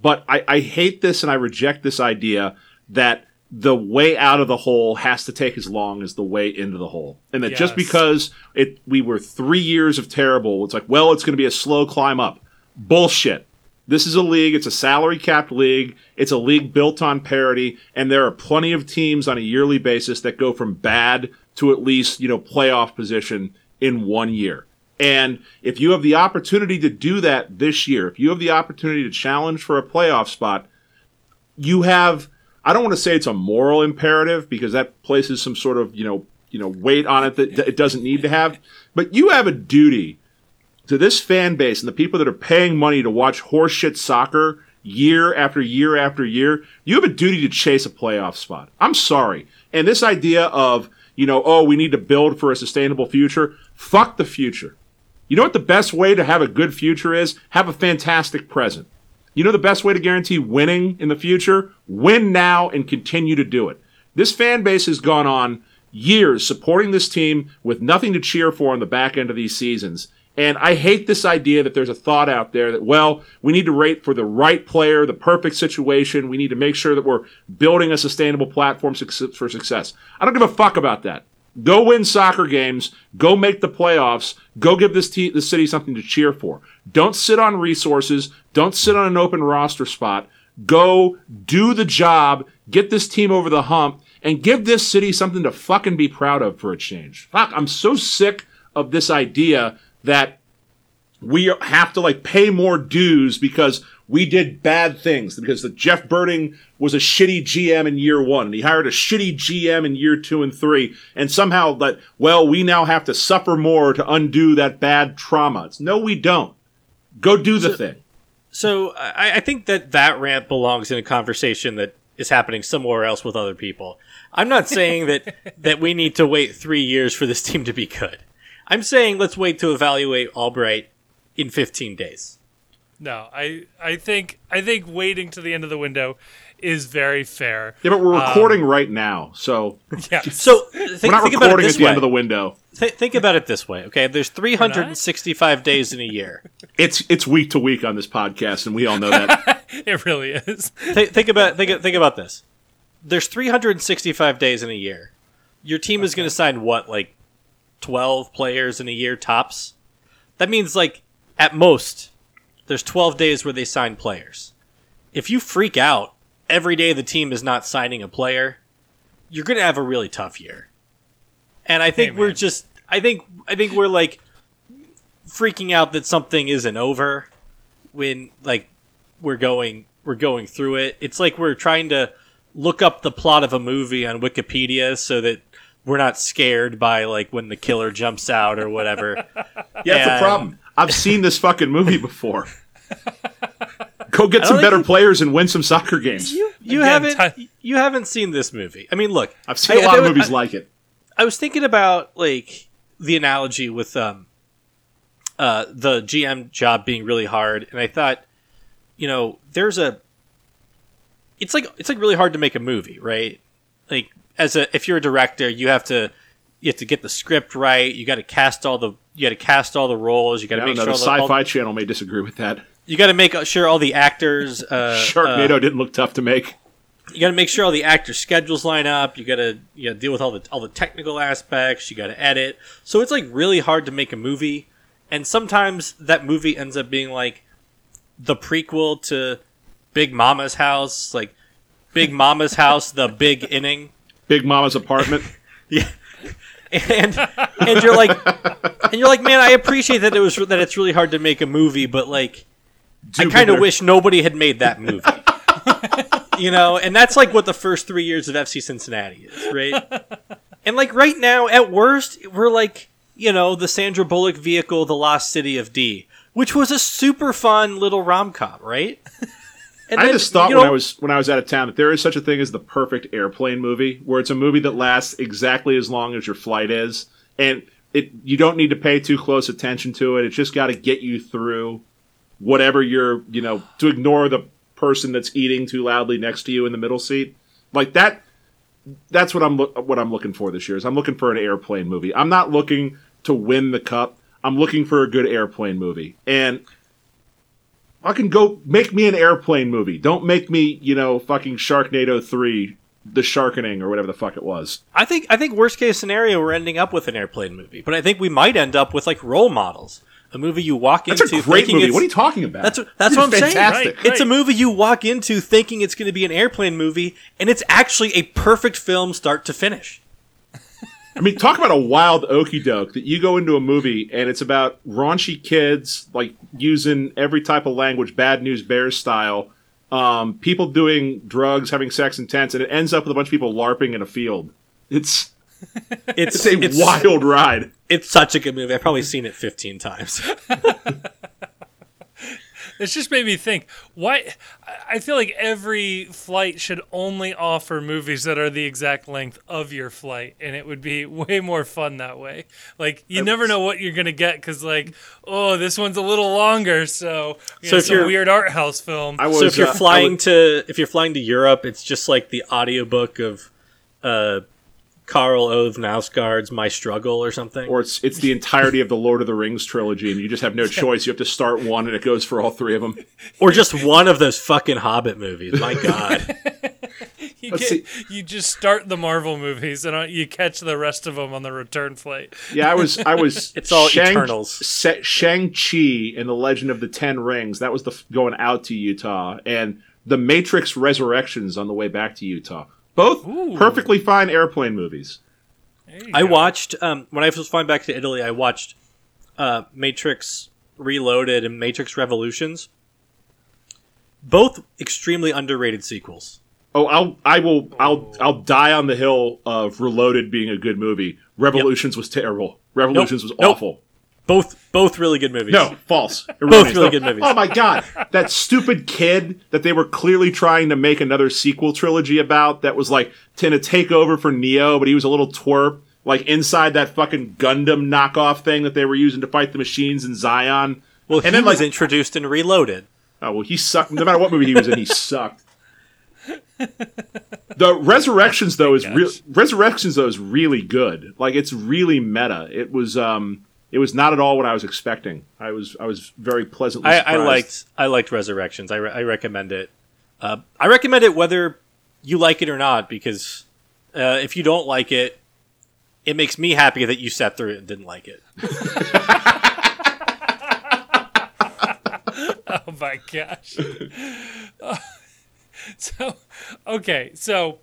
But I, I hate this and I reject this idea that the way out of the hole has to take as long as the way into the hole, and that just because it we were three years of terrible, it's like well, it's going to be a slow climb up. Bullshit. This is a league. It's a salary capped league. It's a league built on parity, and there are plenty of teams on a yearly basis that go from bad to at least you know playoff position in one year. And if you have the opportunity to do that this year, if you have the opportunity to challenge for a playoff spot, you have I don't want to say it's a moral imperative because that places some sort of, you know, you know, weight on it that, it doesn't need to have, but you have a duty to this fan base and the people that are paying money to watch horseshit soccer year after year after year. You have a duty to chase a playoff spot. I'm sorry. And this idea of, you know, oh, we need to build for a sustainable future, fuck the future. You know what the best way to have a good future is? Have a fantastic present. You know the best way to guarantee winning in the future? Win now and continue to do it. This fan base has gone on years supporting this team with nothing to cheer for on the back end of these seasons. And I hate this idea that there's a thought out there that, well, we need to rate for the right player, the perfect situation. We need to make sure that we're building a sustainable platform for success. I don't give a fuck about that. Go win soccer games. Go make the playoffs. Go give this, te- this city something to cheer for. Don't sit on resources. Don't sit on an open roster spot. Go do the job. Get this team over the hump and give this city something to fucking be proud of for a change. Fuck, I'm so sick of this idea that we have to like pay more dues because we did bad things because the Jeff Berding was a shitty GM in year one and he hired a shitty GM in year two and three and somehow that well we now have to suffer more to undo that bad trauma. It's, no, we don't. Go do the so, thing. So I, I think that that rant belongs in a conversation that is happening somewhere else with other people. I'm not saying that that we need to wait three years for this team to be good. I'm saying let's wait to evaluate Albright in 15 days. No, I I think I think waiting to the end of the window is very fair. Yeah, but we're um, recording um, right now, so yeah. So think, we're not think recording at the way. end of the window. Th- think about it this way, okay? There's 365 days in a year. It's it's week to week on this podcast, and we all know that. it really is. Th- think about think think about this. There's 365 days in a year. Your team okay. is going to sign what, like 12 players in a year tops? That means like at most there's 12 days where they sign players. If you freak out every day the team is not signing a player, you're going to have a really tough year. And I think hey, we're just I think I think we're like freaking out that something isn't over when like we're going we're going through it. It's like we're trying to look up the plot of a movie on Wikipedia so that we're not scared by like when the killer jumps out or whatever. yeah, that's a problem. I've seen this fucking movie before. Go get some better players and win some soccer games. You, you Again, haven't t- you haven't seen this movie. I mean, look, I've seen I, a lot I, of movies I, like it. I was thinking about like the analogy with um uh the GM job being really hard, and I thought, you know, there's a it's like it's like really hard to make a movie, right? Like as a if you're a director, you have to you have to get the script right. You got to cast all the you got to cast all the roles. You got to make know, sure the Sci-Fi Channel may disagree with that. You got to make sure all the actors. Uh, Sharknado uh, didn't look tough to make. You got to make sure all the actors' schedules line up. You got to you got deal with all the all the technical aspects. You got to edit. So it's like really hard to make a movie, and sometimes that movie ends up being like the prequel to Big Momma's House, like Big Momma's House, the Big Inning, Big Mama's Apartment. yeah, and and you're like, and you're like, man, I appreciate that it was that it's really hard to make a movie, but like, I kind of wish nobody had made that movie. you know, and that's like what the first three years of FC Cincinnati is, right? And like right now, at worst, we're like, you know, the Sandra Bullock vehicle, The Lost City of D, which was a super fun little rom com, right? And I then, just thought you know, when I was when I was out of town that there is such a thing as the perfect airplane movie, where it's a movie that lasts exactly as long as your flight is, and it you don't need to pay too close attention to it. It's just got to get you through whatever you're, you know, to ignore the person that's eating too loudly next to you in the middle seat. Like that. That's what I'm what I'm looking for this year. Is I'm looking for an airplane movie. I'm not looking to win the cup. I'm looking for a good airplane movie, and Fucking go make me an airplane movie. Don't make me, you know, fucking Sharknado 3, The Sharkening, or whatever the fuck it was. I think I think worst case scenario we're ending up with an airplane movie. But I think we might end up with like role models. A movie you walk that's into. That's a great movie. What are you talking about? That's that's what I'm fantastic. saying. Right, It's a movie you walk into thinking it's going to be an airplane movie, and it's actually a perfect film, start to finish. I mean, talk about a wild okey doke that you go into a movie and it's about raunchy kids, like using every type of language, bad news bears style, um, people doing drugs, having sex in tents, and it ends up with a bunch of people LARPing in a field. It's it's, it's a it's, wild ride. It's such a good movie. I've probably seen it 15 times. It's just made me think. Why? I- I feel like every flight should only offer movies that are the exact length of your flight, and it would be way more fun that way. Like you never know what you're gonna get because, like, oh, this one's a little longer, so you So know, if some you're- weird art house film. I was, so if you're uh, I flying was- to if you're flying to Europe, it's just like the audiobook of uh Karl Ove Knausgaard's My Struggle or something. or it's it's the entirety of the Lord of the Rings trilogy, and you just have no choice. You have to start one, and it goes for all three of them. or just one of those fucking Hobbit movies. My god. you, let's get, you just start the Marvel movies and uh, you catch the rest of them on the return flight. Yeah, I was I was. It's all Shang, Eternals. Sa- Shang Chi and the Legend of the Ten Rings. That was the going out to Utah, and the Matrix Resurrections on the way back to Utah. Both Ooh. perfectly fine airplane movies. I go. watched um, when I was flying back to Italy. I watched uh, Matrix Reloaded and Matrix Revolutions. Both extremely underrated sequels. Oh, I'll I will I'll I'll die on the hill of Reloaded being a good movie. Revolutions was terrible. Revolutions was Nope. awful. Both both really good movies. No, false. Erroneous. really good movies. Oh my god, that stupid kid that they were clearly trying to make another sequel trilogy about. That was like to to take over for Neo, but he was a little twerp. Like inside that fucking Gundam knockoff thing that they were using to fight the machines in Zion. Well, And he then, was like- introduced and Reloaded. Oh well, he sucked. No matter what movie he was in, he sucked. The Resurrections though is real. Resurrections though is really good. Like it's really meta. It was um, it was not at all what I was expecting. I was I was very pleasantly. I, I liked I liked Resurrections. I, re- I recommend it. Uh, I recommend it whether you like it or not because uh, if you don't like it, it makes me happy that you sat through it and didn't like it. Oh my gosh. so, okay, so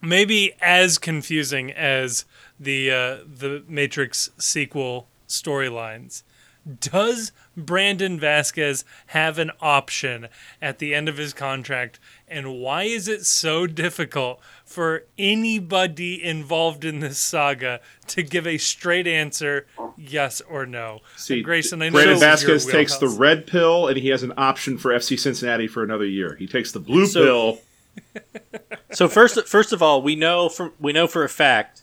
maybe as confusing as the uh, the Matrix sequel storylines. Does Brandon Vazquez have an option at the end of his contract? And why is it so difficult for anybody involved in this saga to give a straight answer, yes or no? See, And Grayson, I know Brandon this is your Vazquez takes the red pill, and he has an option for FC Cincinnati for another year. He takes the blue So- pill. So first, first of all, we know from we know for a fact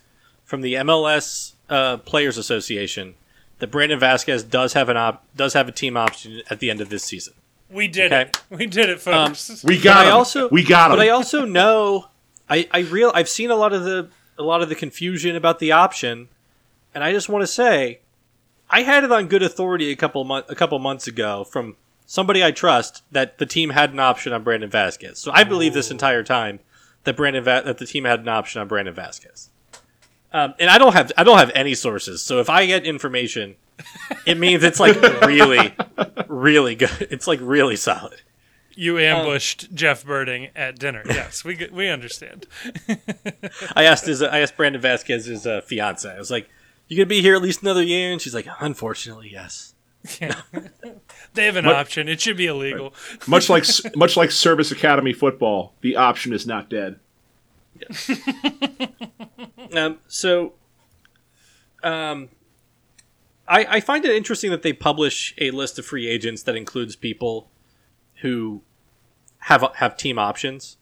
from the MLS uh, Players Association that Brandon Vazquez does have an op- does have a team option at the end of this season. We did Okay. it. We did it, folks. We got him. I also we got him. But I also know I I real I've seen a lot of the a lot of the confusion about the option, and I just want to say, I had it on good authority a couple month a couple months ago from somebody I trust that the team had an option on Brandon Vazquez. So I believe this entire time that Brandon Va- that the team had an option on Brandon Vazquez. Um, and I don't have I don't have any sources. So if I get information, it means it's like really, really good. It's like really solid. you ambushed Jeff Berding at dinner. Yes, we get- we understand. I asked his I asked Brandon Vazquez's uh, fiance. I was like, "You gonna be here at least another year?" And she's like, "Unfortunately, yes." They have an What- option. It should be illegal. much like much like Service Academy football, the option is not dead. Um, so, um, I I find it interesting that they publish a list of free agents that includes people who have have team options.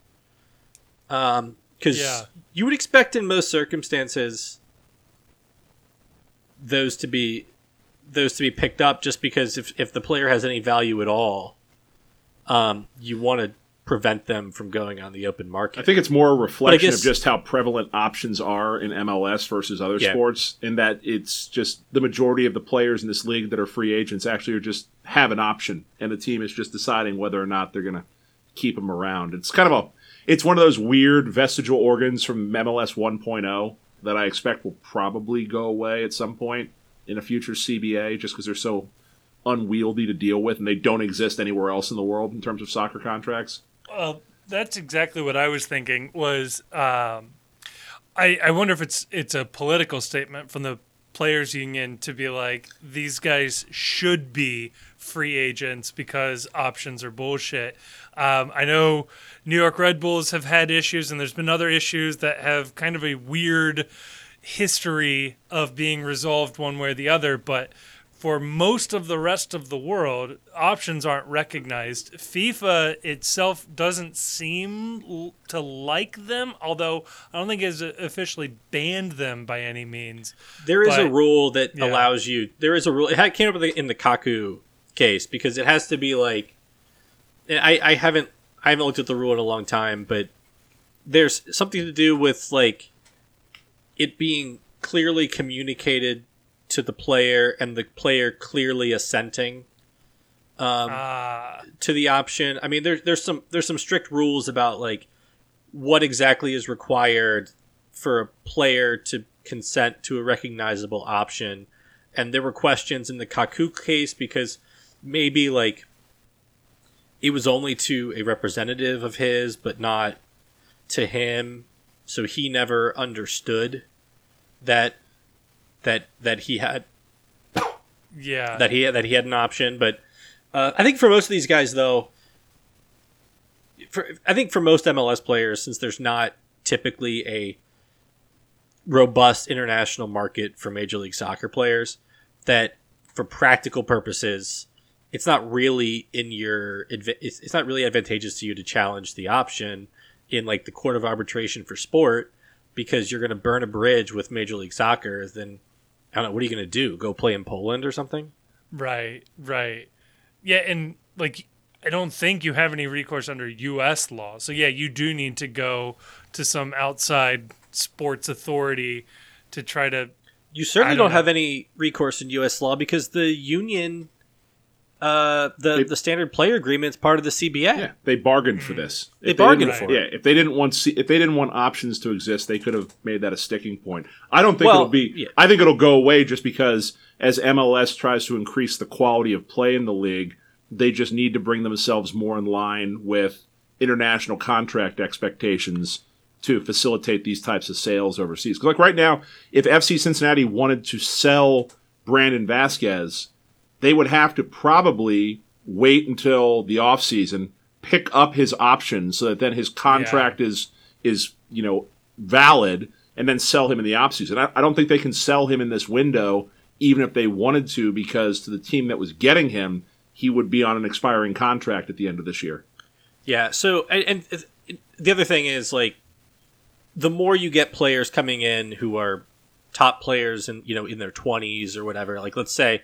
Um, because Yeah. you would expect in most circumstances those to be those to be picked up just because if, if the player has any value at all, um, you want to prevent them from going on the open market. I think it's more a reflection guess- of just how prevalent options are in MLS versus other Yeah. sports, in that it's just the majority of the players in this league that are free agents actually are just have an option, and the team is just deciding whether or not they're going to keep them around. It's kind of a it's one of those weird vestigial organs from MLS 1.0 that I expect will probably go away at some point in a future CBA, just because they're so unwieldy to deal with, and they don't exist anywhere else in the world in terms of soccer contracts. Well, that's exactly what I was thinking. Was um, I? I wonder if it's it's a political statement from the players union to be like these guys should be free agents because options are bullshit. Um, I know New York Red Bulls have had issues, and there's been other issues that have kind of a weird history of being resolved one way or the other, but for most of the rest of the world, options aren't recognized. FIFA itself doesn't seem l- to like them, although I don't think it's officially banned them by any means. There is a rule that yeah. allows you. There is a rule. It came up in the, in the Kaku case because it has to be like. I, I haven't I haven't looked at the rule in a long time, but there's something to do with like it being clearly communicated to the player and the player clearly assenting um, Ah, to the option. I mean, there's there's some there's some strict rules about like what exactly is required for a player to consent to a recognizable option, and there were questions in the Kaku case because maybe like it was only to a representative of his, but not to him, so he never understood that that that he had yeah. that he that he had an option. But uh, I think for most of these guys, though, for I think for most MLS players, since there's not typically a robust international market for Major League Soccer players, that for practical purposes, it's not really in your it's, it's not really advantageous to you to challenge the option in like the court of arbitration for sport because you're going to burn a bridge with Major League Soccer. Then I don't know what are you going to do? Go play in Poland or something? Right, right. Yeah, and like I don't think you have any recourse under US law. So yeah, you do need to go to some outside sports authority to try to You certainly I don't, don't have any recourse in U.S. law because the union, uh, the They- the standard player agreement is part of the CBA. Yeah, they bargained for this. They If bargained for it. Yeah, if they didn't want see, if they didn't want options to exist, they could have made that a sticking point. I don't think Well, it'll be. yeah. I think it'll go away just because as MLS tries to increase the quality of play in the league, they just need to bring themselves more in line with international contract expectations to facilitate these types of sales overseas. 'Cause, like right now, if FC Cincinnati wanted to sell Brandon Vazquez, they would have to probably wait until the offseason, pick up his option so that then his contract is is you know valid, and then sell him in the offseason. I, I don't think they can sell him in this window, even if they wanted to, because to the team that was getting him, he would be on an expiring contract at the end of this year. Yeah. So, and, and the other thing is like, the more you get players coming in who are top players and you know in their twenties or whatever. Like, let's say,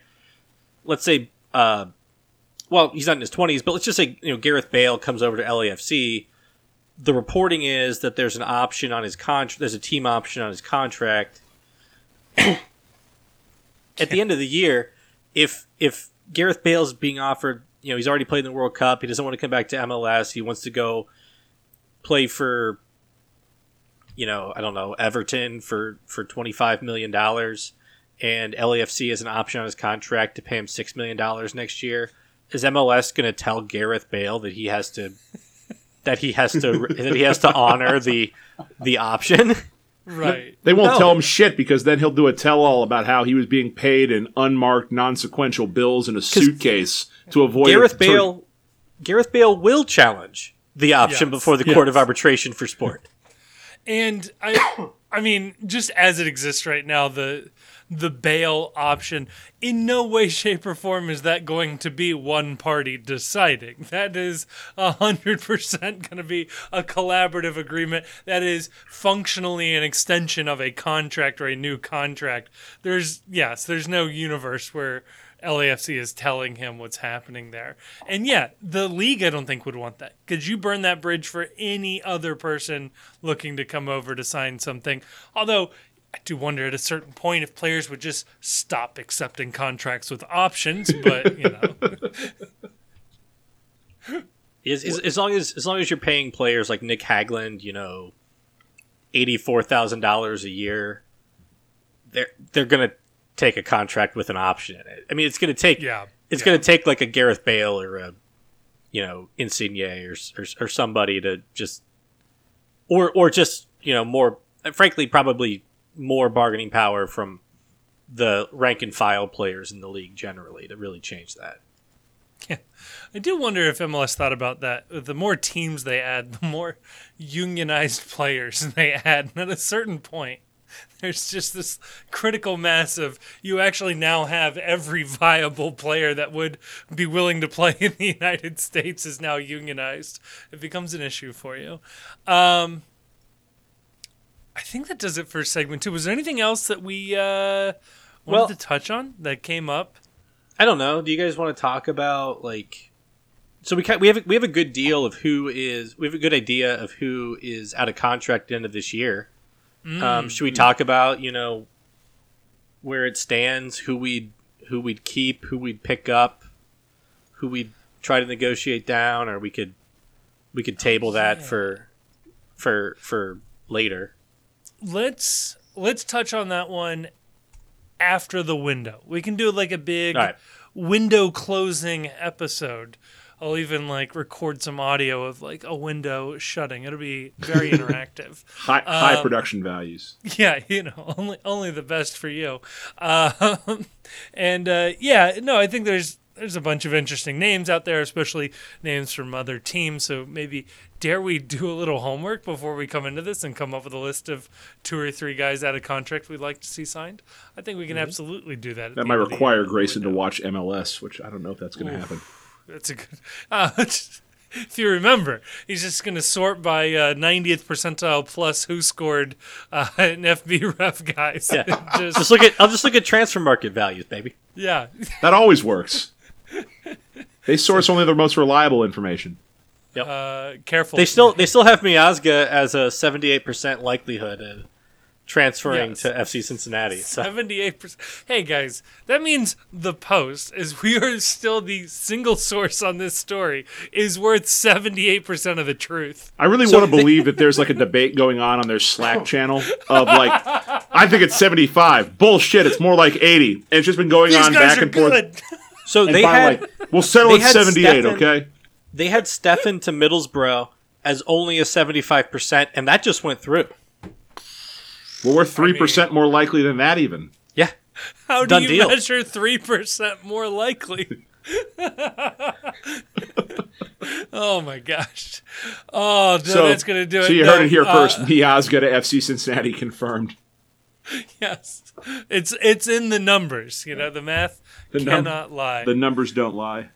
let's say, uh, well, he's not in his twenties, but let's just say you know Gareth Bale comes over to LAFC. The reporting is that there's an option on his contract. There's a team option on his contract. At the end of the year, if if Gareth Bale's being offered, you know, he's already played in the World Cup. He doesn't want to come back to MLS. He wants to go play for, you know, I don't know, Everton for for twenty five million dollars, and LAFC has an option on his contract to pay him six million dollars next year. Is MLS going to tell Gareth Bale that he has to that he has to that he has to honor the the option? right. They won't No. tell him shit because then he'll do a tell all about how he was being paid in unmarked, non sequential bills in a suitcase to avoid Gareth a- Bale, Gareth Bale will challenge the option Yes. before the Court of Arbitration for Sport. And I I mean, just as it exists right now, the the Bale option in no way, shape, or form is that going to be one party deciding. That is a hundred percent going to be a collaborative agreement. That is functionally an extension of a contract or a new contract. There's yes, there's no universe where LAFC is telling him what's happening there. And yeah, the league I don't think would want that. Could you burn that bridge for any other person looking to come over to sign something? Although I do wonder at a certain point if players would just stop accepting contracts with options, but you know. As, as, as long as as long as you're paying players like Nick Hagglund, you know, eighty four thousand dollars a year, they're they're gonna take a contract with an option in it. I mean, it's gonna take Yeah. it's yeah. gonna take like a Gareth Bale or a you know Insigne or, or or somebody to just or or just you know more frankly probably more bargaining power from the rank and file players in the league generally to really change that. Yeah. I do wonder if MLS thought about that. The more teams they add, the more unionized players they add. And at a certain point, there's just this critical mass of you actually now have every viable player that would be willing to play in the United States is now unionized. It becomes an issue for you. Um, I think that does it for segment two. Was there anything else that we uh, wanted Well- to touch on that came up? I don't know. Do you guys want to talk about like? So we we have a, we have a good deal of who is we have a good idea of who is out of contract end of this year. Um, should we talk about you know where it stands, who we who we'd keep, who we'd pick up, who we'd try to negotiate down, or we could we could table that for for for later. Let's let's touch on that one after the window. We can do like a big right. window closing episode. I'll even like record some audio of like a window shutting. It'll be very interactive. High, high Um, production values. Yeah, you know, only only the best for you. Um, and uh, yeah, no, I think there's there's a bunch of interesting names out there, especially names from other teams. So maybe dare we do a little homework before we come into this and come up with a list of two or three guys out of contract we'd like to see signed? I think we can absolutely do that. That might end of the require year. Grayson to watch MLS, which I don't know if that's going to happen. That's a good. Uh, if you remember, he's just going to sort by uh, 90th percentile plus who scored uh, an FBref guys. Yeah. just, Just look at I'll just look at Transfermarkt values, baby. yeah. That always works. They source only the most reliable information. Uh, careful. They still they still have Miazga as a seventy eight percent likelihood of transferring Yes. to FC Cincinnati. So Seventy-eight percent. Hey guys, that means the Post is we are still the single source on this story is worth seventy-eight percent of the truth. I really So want to they- believe that there's like a debate going on on their Slack channel of like, I think it's 75. Bullshit, it's more like 80. And it's just been going These on back are and forth. good. so And they had like, we'll settle at 78, Stefan- okay? they had Stefan to Middlesbrough as only a seventy five percent, and that just went through. Well, we're 3% more likely than that, even. Yeah. How do you deal. measure three percent more likely? oh my gosh! Oh, no, So, that's gonna do it. so you No, heard it here uh, first. Miazga to FC Cincinnati confirmed. Yes, it's it's in the numbers. You know, the math The num- cannot lie. The numbers don't lie.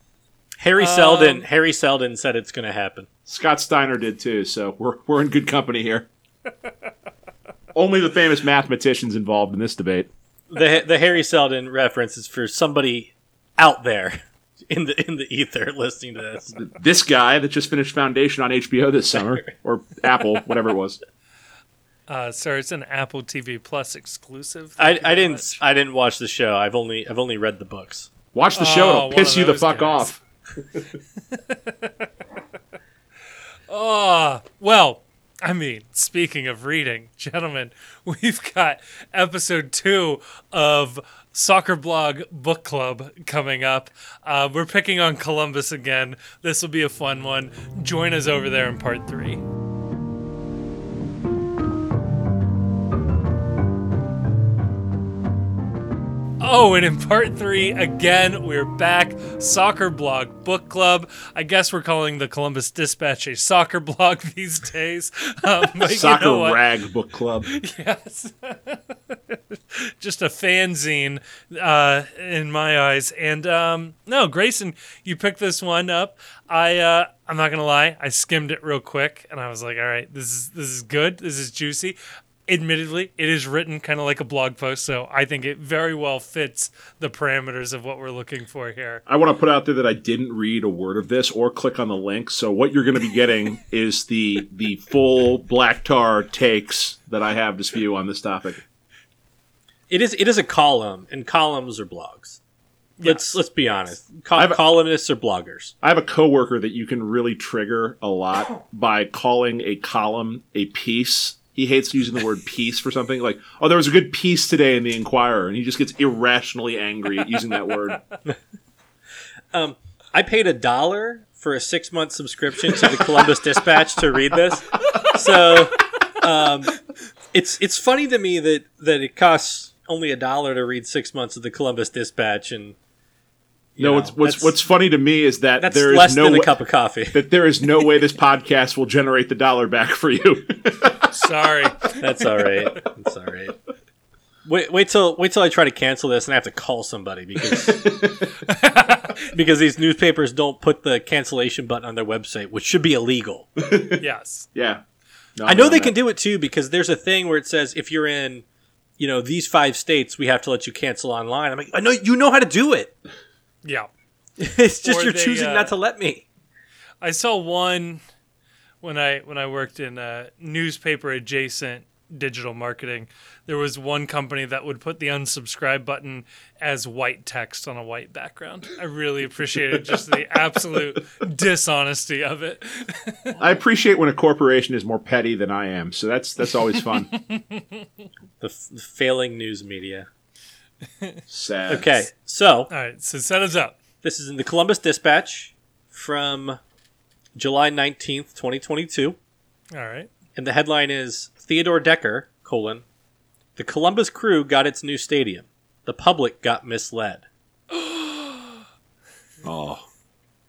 Harry Um, Seldon Hari Seldon said it's gonna happen. Scott Steiner did too, so we're, we're in good company here. Only the famous mathematicians involved in this debate. The the Hari Seldon reference is for somebody out there in the in the ether listening to this. This guy that just finished Foundation on HBO this summer, or Apple, whatever it was. Uh, sir, it's an Apple TV Plus exclusive. I, I didn't much. I didn't watch the show. I've only I've only read the books. Watch the show; Oh, it'll piss you the fuck guys. off. Oh, well, I mean, speaking of reading, gentlemen, we've got episode two of Soccer Blog Book Club coming up. Uh, we're picking on Columbus again. This will be a fun one. Join us over there in part three. Oh, and in part three, again, we're back. Soccer blog book club. I guess we're calling the Columbus Dispatch a soccer blog these days. Um, but you Soccer know rag book club. Yes. Just a fanzine uh, in my eyes. And um, no, Grayson, you picked this one up. I uh, I'm not gonna lie, I skimmed it real quick, and I was like, all right, this is this is good. This is juicy. Admittedly, it is written kind of like a blog post, so I think it very well fits the parameters of what we're looking for here. I want to put out there that I didn't read a word of this or click on the link. So what you're going to be getting is the the full black tar takes that I have to spew on this topic. It is it is a column, and columns are blogs. Let's Yes. let's be honest. Co- I've- columnists are bloggers. I have a coworker that you can really trigger a lot by calling a column a piece. He hates using the word peace for something like, "Oh, there was a good piece today in the Inquirer," and he just gets irrationally angry at using that word. I paid a dollar for a six month subscription to the Columbus Dispatch to read this. So um, it's it's funny to me that that it costs only a dollar to read six months of the Columbus Dispatch, and no, know, what's what's what's funny to me is that that's there is less no than a cup of coffee. that there is no way this podcast will generate the dollar back for you. Sorry. That's all right. That's all right. Wait, wait till wait till I try to cancel this and I have to call somebody because because these newspapers don't put the cancellation button on their website, which should be illegal. yes. Yeah. No, I know I'm they not- can do it too because there's a thing where it says if you're in, you know, these five states, we have to let you cancel online. I'm like, I know you know how to do it. Yeah. It's just Or you're they, choosing uh, not to let me. I saw one when I when I worked in uh, newspaper adjacent digital marketing. There was one company that would put the unsubscribe button as white text on a white background. I really appreciated just the absolute dishonesty of it. I appreciate when a corporation is more petty than I am, so that's that's always fun. The, f- the failing news media. Sad. Okay, so All right, so set us up. this is in the Columbus Dispatch from July 19th, 2022. All right. And the headline is Theodore Decker, colon, the Columbus crew got its new stadium. The public got misled. Oh.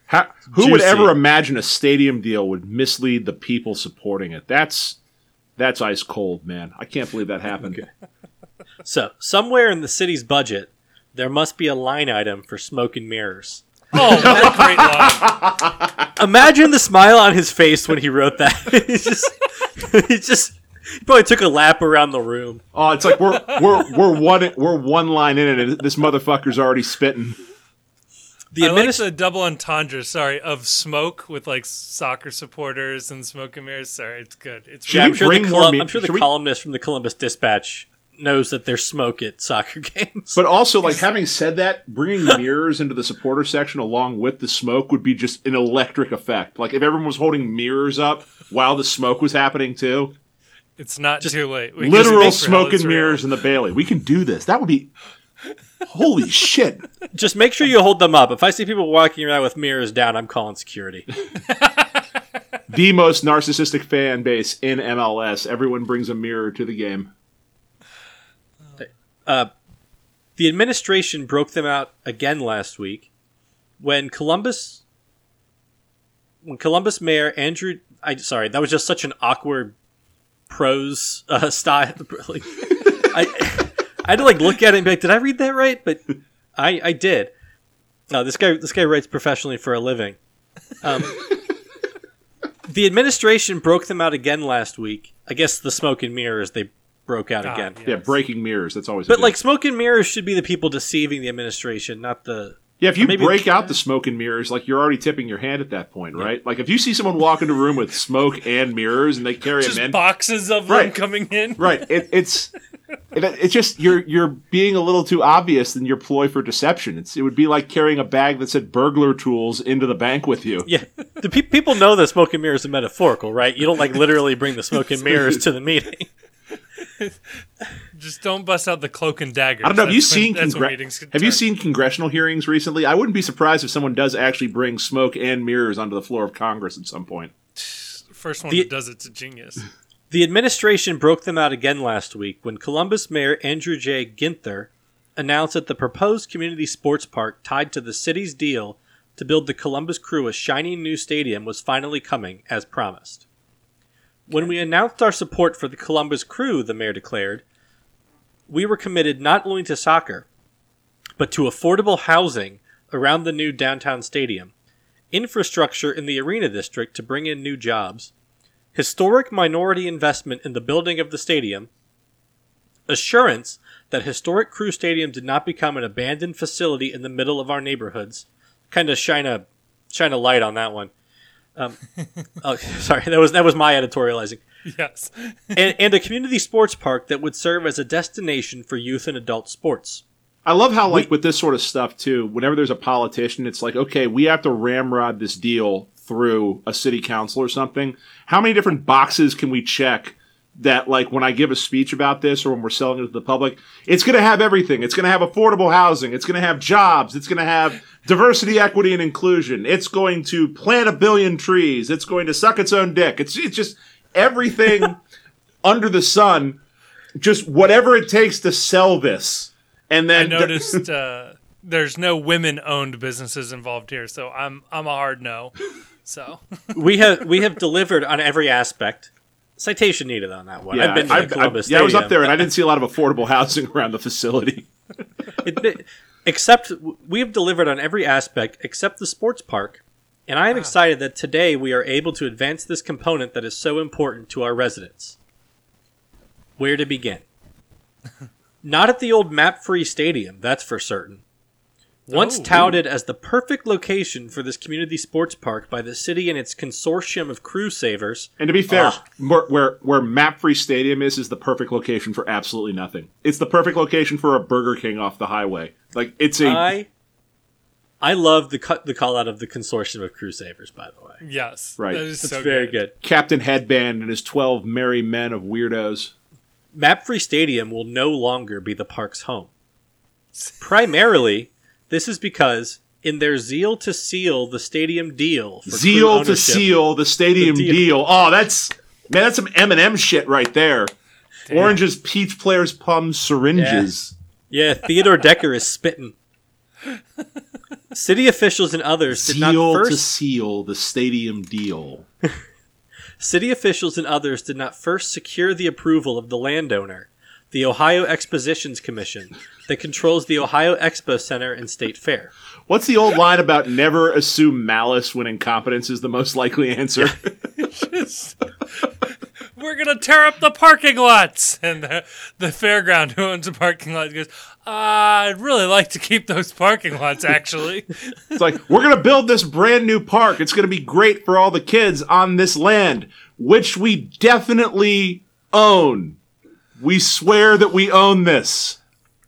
How, who would ever imagine a stadium deal would mislead the people supporting it? That's that's ice cold, man. I can't believe that happened. So, somewhere in the city's budget, there must be a line item for smoke and mirrors. Oh, what a great line. Imagine the smile on his face when he wrote that. He's just, he just, he probably took a lap around the room. Oh, it's like we're we're we're one we're one line in it, and this motherfucker's already spitting. The I like the double entendre, sorry, of smoke with like soccer supporters and smoke and mirrors. Sorry, it's good. It's Should Yeah, I'm sure, the, bring more Colum- me- I'm sure the should we- columnist from the Columbus Dispatch knows that there's smoke at soccer games. But also, like having said that, bringing mirrors into the supporter section along with the smoke would be just an electric effect. Like if everyone was holding mirrors up while the smoke was happening too. it's not too late. We can Literal smoke Hell is and Real. mirrors in the Bailey. We can do this. That would be holy shit. Just make sure you hold them up. If I see people walking around with mirrors down, I'm calling security. The most narcissistic fan base in MLS. Everyone brings a mirror to the game. The administration broke them out again last week when Columbus when Columbus Mayor Andrew I sorry, that was just such an awkward prose uh, style. Like, I I had to like look at it and be like, did I read that right? But I I did. No, this guy this guy writes professionally for a living. Um, the administration broke them out again last week. I guess the smoke and mirrors they broke out Ah, again. yeah. Yeah, breaking mirrors. That's always. But good- like smoke and mirrors should be the people deceiving the administration, not the. yeah, if you maybe- break out the smoke and mirrors, like you're already tipping your hand at that point, right? Like if you see someone walk into a room with smoke and mirrors and they carry Just them in, boxes of them Right. coming in. right? It, it's it, it's just you're you're being a little too obvious in your ploy for deception. It's it would be like carrying a bag that said burglar tools into the bank with you. Yeah, the pe- people know that smoke and mirrors are metaphorical, right? You don't like literally bring the smoke and mirrors to the meeting. Just don't bust out the cloak and dagger. I don't know. Have you seen that's when congre- meetings get Have you seen congressional hearings recently? I wouldn't be surprised if someone does actually bring smoke and mirrors onto the floor of Congress at some point. first one The- that does it's a genius. The administration broke them out again last week when Columbus Mayor Andrew J. Ginther announced that the proposed community sports park tied to the city's deal to build the Columbus Crew a shiny new stadium was finally coming, as promised. When we announced our support for the Columbus Crew, the mayor declared, we were committed not only to soccer, but to affordable housing around the new downtown stadium, infrastructure in the arena district to bring in new jobs, historic minority investment in the building of the stadium, assurance that historic Crew Stadium did not become an abandoned facility in the middle of our neighborhoods. Kind of shine a shine a light on that one. Um, oh, sorry, that was that was my editorializing. yes. And, and a community sports park that would serve as a destination for youth and adult sports. I love how, like, with this sort of stuff too. Whenever there's a politician, it's like, okay, we have to ramrod this deal through a city council or something. How many different boxes can we check that, like, when I give a speech about this or when we're selling it to the public, it's going to have everything. It's going to have affordable housing. It's going to have jobs. It's going to have diversity, equity, and inclusion. It's going to plant a billion trees. It's going to suck its own dick. It's it's just everything under the sun. Just whatever it takes to sell this. And then I noticed uh, there's no women-owned businesses involved here, so I'm I'm a hard no. So We have we have delivered on every aspect. Citation needed on that one. Yeah, I've been to I, the I- Columbus yeah, I was up there and I didn't see a lot of affordable housing around the facility. It- it- except we have delivered on every aspect except the sports park, and I am ah. excited that today we are able to advance this component that is so important to our residents. Where to begin? Not at the old MAPFRE stadium, that's for certain. Once Oh. touted as the perfect location for this community sports park by the city and its consortium of crew savers, And to be fair, Ah. where, where where MAPFRE Stadium is is the perfect location for absolutely nothing. It's the perfect location for a Burger King off the highway. Like it's a I I love the cut the call out of the consortium of crew savers, by the way. Yes. Right. That is It's so very good. Captain Headband and his twelve merry men of weirdos. MAPFRE Stadium will no longer be the park's home. Primarily, this is because, in their zeal to seal the stadium deal, for Zeal to seal the stadium The deal. deal. Oh, that's man, that's some Eminem shit right there. Oranges, peach players, plums, syringes. Yeah, Theodore Decker is spitting. City officials and others did not Zeal to first. seal the stadium deal. City officials and others did not first secure the approval of the landowner, the Ohio Expositions Commission, that controls the Ohio Expo Center and State Fair. What's the old line about never assume malice when incompetence is the most likely answer? We're gonna tear up the parking lots, and the, the fairground who owns the parking lot goes, uh, "I'd really like to keep those parking lots, actually." It's like, we're going to build this brand new park. It's going to be great for all the kids on this land, which we definitely own. We swear that we own this.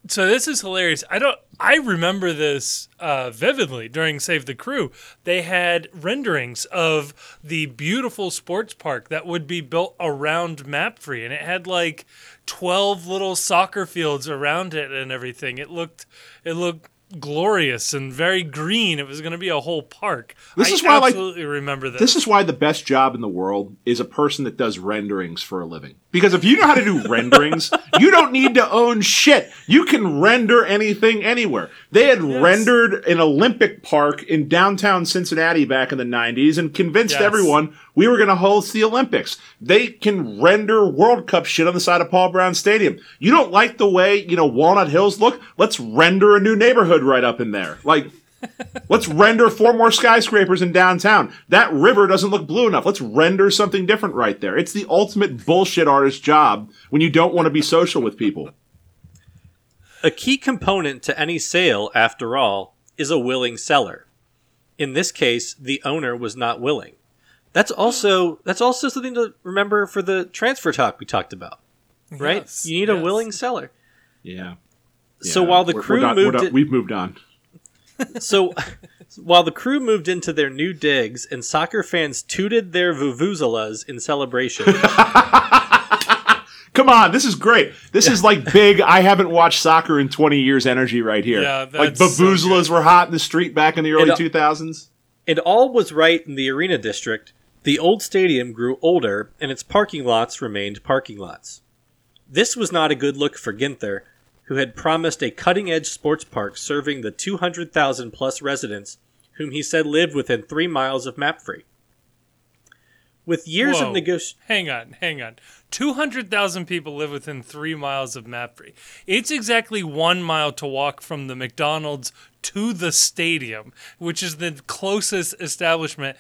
so this is hilarious. I don't. I remember this uh, vividly during Save the Crew. They had renderings of the beautiful sports park that would be built around MAPFRE, and it had like twelve little soccer fields around it and everything. It looked. It looked glorious and very green. It was going to be a whole park. This I is why, like, absolutely remember this. This is why the best job in the world is a person that does renderings for a living. Because if you know how to do renderings, you don't need to own shit. You can render anything anywhere. They had rendered an Olympic park in downtown Cincinnati back in the 90s and convinced Yes. everyone we were going to host the Olympics. They can render World Cup shit on the side of Paul Brown Stadium. You don't like the way, you know, Walnut Hills look? Let's render a new neighborhood right up in there. Like, Let's render four more skyscrapers in downtown. That river doesn't look blue enough. Let's render something different right there. It's the ultimate bullshit artist job when you don't want to be social with people. A key component to any sale, after all, is a willing seller. In this case, the owner was not willing. That's also that's also something to remember for the transfer talk we talked about, right? Yes, you need a willing seller. Yeah. So Yeah, while the we're- crew we're done- we're moved done- it- we've moved on. So while the crew moved into their new digs and soccer fans tooted their vuvuzelas in celebration, Come on, this is great. This is like big. I haven't watched soccer in 20 years energy right here. Yeah, like that's so were hot in the street back in the early uh, 2000s. and all was right in the arena district, the old stadium grew older and its parking lots remained parking lots. This was not a good look for Ginther, who had promised a cutting edge sports park serving the 200,000 plus residents whom he said lived within three miles of MAPFRE. With years Whoa. of negotiation. Hang on, hang on. 200,000 people live within three miles of MAPFRE. It's exactly one mile to walk from the McDonald's to the stadium, which is the closest establishment.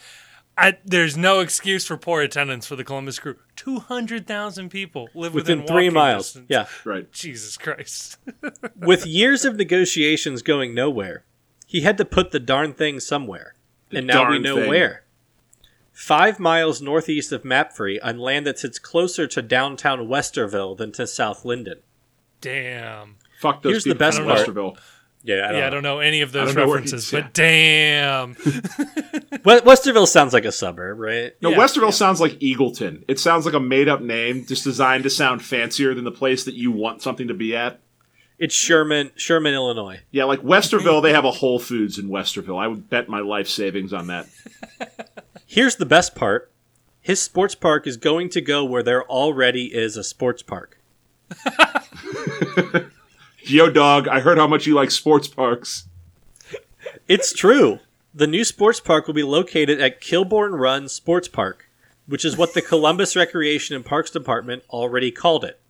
I, there's no excuse for poor attendance for the Columbus Crew. 200,000 people live within, Within three walking miles. distance. Yeah. Right. Jesus Christ. With years of negotiations going nowhere, he had to put the darn thing somewhere. and now we know thing. where. Five miles northeast of MAPFRE on land that sits closer to downtown Westerville than to South Linden. Damn. Fuck those Here's the people best Westerville. part. Westerville. Yeah, I don't Yeah, I know. don't know any of those don't know where references, he's- but damn. Westerville sounds like a suburb, right? No, Yeah, Westerville yeah. sounds like Eagleton. It sounds like a made up name, just designed to sound fancier than the place that you want something to be at. It's Sherman, Sherman, Illinois. Yeah, like Westerville, they have a Whole Foods in Westerville. I would bet my life savings on that. Here's the best part. His sports park is going to go where there already is a sports park. Yo, dog, I heard how much you like sports parks. It's true. The new sports park will be located at Kilbourne Run Sports Park. which is what the Columbus Recreation and Parks Department already called it.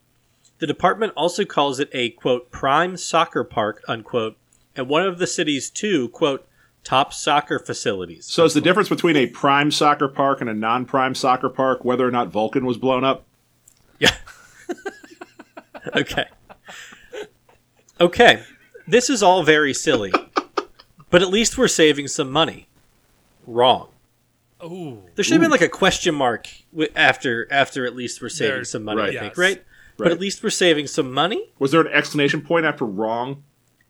The department also calls it a quote prime soccer park unquote, and one of the city's two quote top soccer facilities. So is the difference between a prime soccer park and a non-prime soccer park whether or not Vulcan was blown up? Yeah. okay. Okay. This is all very silly, but at least we're saving some money. Wrong. Ooh. There should have been like a question mark wi- after after at least we're saving There- some money. right. I think Yes. right? But Right. at least we're saving some money. Was there an exclamation point after wrong?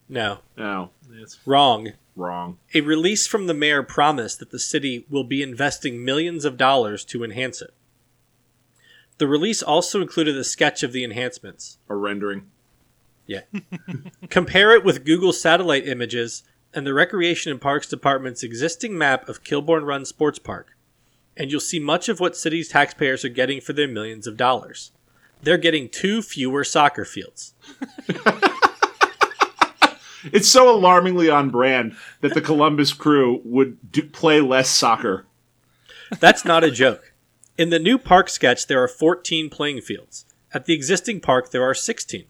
No, No, it's wrong. wrong. A release from the mayor promised that the city will be investing millions of dollars to enhance it. The release also included a sketch of the enhancements. A rendering. Yeah. Compare it with Google satellite images and the Recreation and Parks Department's existing map of Kilbourne Run Sports Park, and you'll see much of what city's taxpayers are getting for their millions of dollars. They're getting two fewer soccer fields. It's so alarmingly on brand that the Columbus crew would do, play less soccer. That's not a joke. In the new park sketch, there are 14 playing fields. At the existing park, there are 16.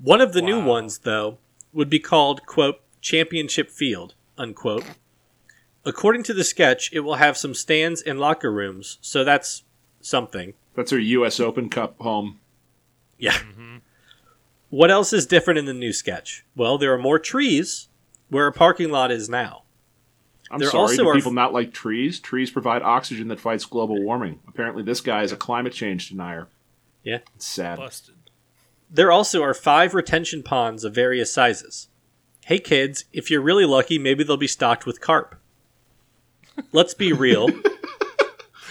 One of the new ones, though, would be called, quote, Championship Field, unquote. According to the sketch, it will have some stands and locker rooms, so that's something. That's our U.S. Open Cup home. Yeah. Mm-hmm. What else is different in the new sketch? Well, there are more trees where a parking lot is now. I'm There sorry, do are- people not like trees? Trees provide oxygen that fights global warming. Apparently, this guy is a climate change denier. Yeah. It's sad. Busted. There also are five retention ponds of various sizes. Hey kids, if you're really lucky, maybe they'll be stocked with carp. Let's be real.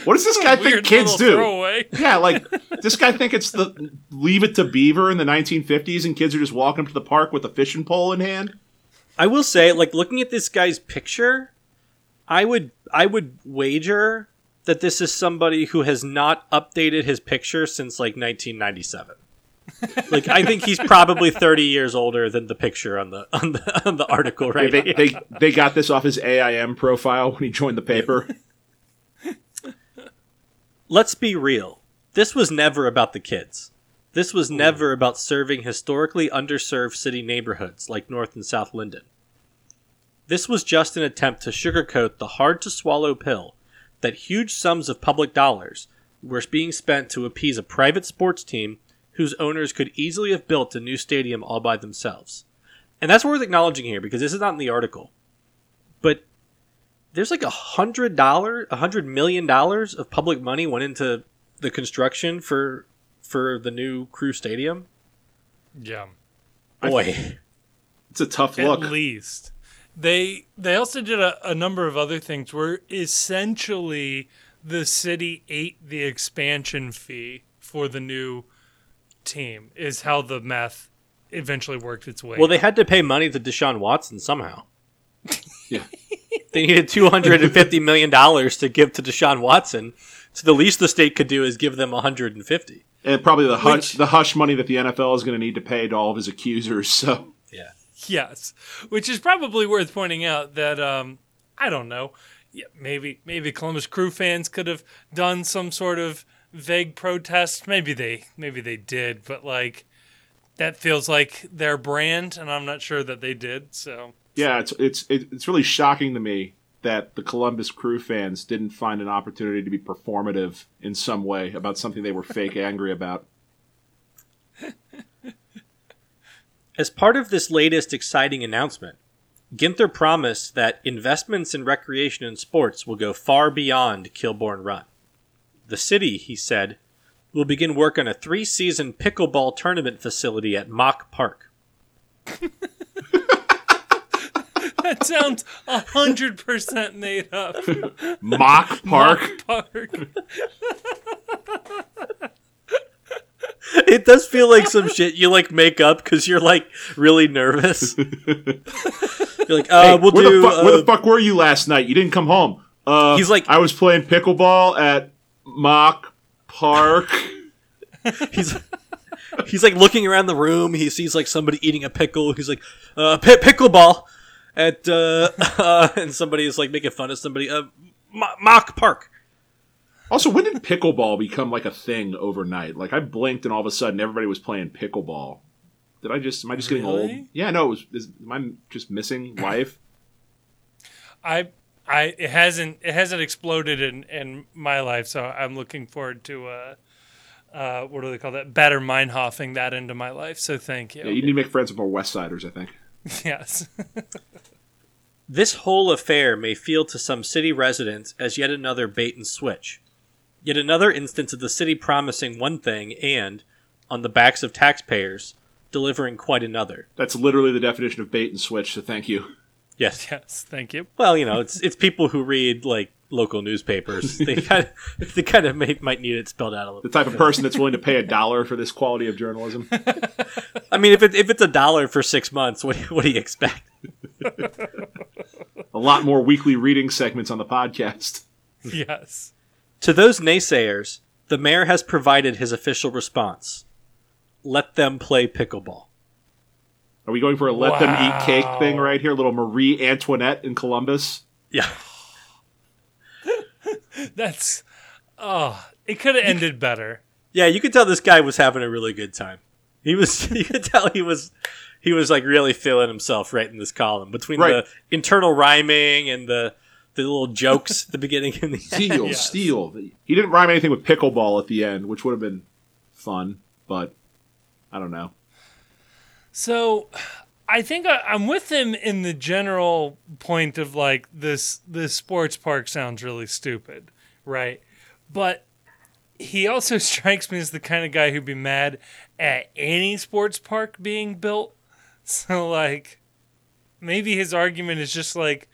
What does this guy think kids do? Throwaway. Yeah, like this guy think it's the Leave It to Beaver in the 1950s, and kids are just walking up to the park with a fishing pole in hand. I will say, like looking at this guy's picture, I would I would wager that this is somebody who has not updated his picture since like 1997. Like I think he's probably 30 years older than the picture on the on the on the article right They, they they got this off his AIM profile when he joined the paper. Let's be real. This was never about the kids. This was hmm. never about serving historically underserved city neighborhoods like North and South Linden. This was just an attempt to sugarcoat the hard to swallow pill that huge sums of public dollars were being spent to appease a private sports team whose owners could easily have built a new stadium all by themselves. And that's worth acknowledging here because this is not in the article. But there's like a hundred dollar, a hundred million dollars of public money went into the construction for for the new Crew Stadium. Yeah. Boy, It's a tough At look. At least. They they also did a, a number of other things where essentially the city ate the expansion fee for the new team is how the math eventually worked its way. well, they had to pay money to Deshaun Watson somehow. Yeah. They needed two hundred and fifty million dollars to give to Deshaun Watson. So the least the state could do is give them one hundred and fifty. And probably the hush, Which- the hush money that the NFL is going to need to pay to all of his accusers. So Yeah. Yes, which is probably worth pointing out that um, I don't know, yeah, maybe maybe Columbus Crew fans could have done some sort of vague protest. Maybe they maybe they did, but like that feels like their brand, and I'm not sure that they did. So yeah, it's it's it's really shocking to me that the Columbus Crew fans didn't find an opportunity to be performative in some way about something they were fake angry about. As part of this latest exciting announcement, Ginther promised that investments in recreation and sports will go far beyond Kilbourne Run. The city, he said, will begin work on a three season pickleball tournament facility at Mock Park. that sounds hundred percent made up. Mock Park. Park. It does feel like some shit you like make up because you're like really nervous. you're like, uh, Hey, we'll where, do. the fu- uh, where the fuck were you last night? You didn't come home. Uh, He's like- I was playing pickleball at Mock Park. he's he's like looking around the room. He sees like somebody eating a pickle. He's like, uh, pi pickleball at uh, uh, and somebody is like making fun of somebody. Uh, Mo- Mock Park. Also, when did pickleball become like a thing overnight? Like I blinked and all of a sudden everybody was playing pickleball. Did I just am I just getting old? Yeah, no, it was is, am I just missing life? I I it hasn't it hasn't exploded in in my life, so I'm looking forward to uh uh what do they call that? Baader-Meinhofing that into my life. So thank you. Yeah, you need to make friends with more West Siders, I think. yes. This whole affair may feel to some city residents as yet another bait and switch. Yet another instance of the city promising one thing and, on the backs of taxpayers, delivering quite another. That's literally the definition of bait and switch, so thank you. Yes. yes. Thank you. Well, you know, it's it's people who read like local newspapers. They kind of they kind of may, might need it spelled out a little. The little. type of person that's willing to pay a dollar for this quality of journalism. I mean, if it, if it's a dollar for six months, what what do you expect? A lot more weekly reading segments on the podcast. Yes. To those naysayers, the mayor has provided his official response. Let them play pickleball. Are we going for a let them eat cake thing right here? Little Marie Antoinette in Columbus. Yeah. That's oh, it could have ended better. Yeah, you could tell this guy was having a really good time. He was you could tell he was he was like really feeling himself right in this column between Right. the internal rhyming and the the little jokes at the beginning and the end. Steal, Yes. steal. He didn't rhyme anything with pickleball at the end, which would have been fun, but I don't know. So, I think I, I'm with him in the general point of like this. This sports park sounds really stupid, right? But he also strikes me as the kind of guy who'd be mad at any sports park being built. So, like, maybe his argument is just like,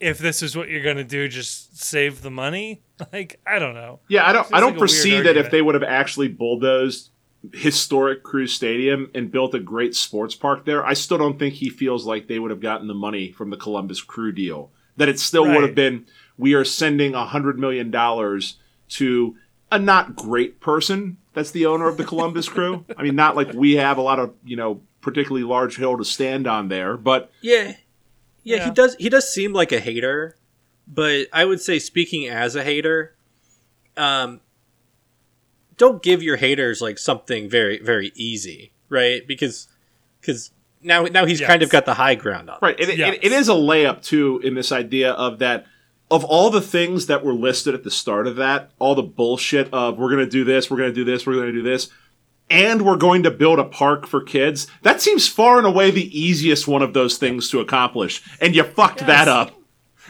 if this is what you're gonna do, just save the money. Like, I don't know. Yeah, I don't. I don't like foresee that if they would have actually bulldozed historic Crew Stadium and built a great sports park there, I still don't think he feels like they would have gotten the money from the Columbus Crew deal. That it still would have been we are sending a hundred million dollars to a not great person that's the owner of the Columbus Crew. I mean, not like we have a lot of you know particularly large hill to stand on there, but Yeah. yeah. Yeah. he does he does seem like a hater, but I would say speaking as a hater, um don't give your haters like something very very easy, right? Because cuz now now he's kind of got the high ground on. Right. It, Yes. it, it is a layup too in this idea of that of all the things that were listed at the start of that, all the bullshit of we're going to do this, we're going to do this, we're going to do this, and we're going to build a park for kids. That seems far and away the easiest one of those things to accomplish, and you fucked that up.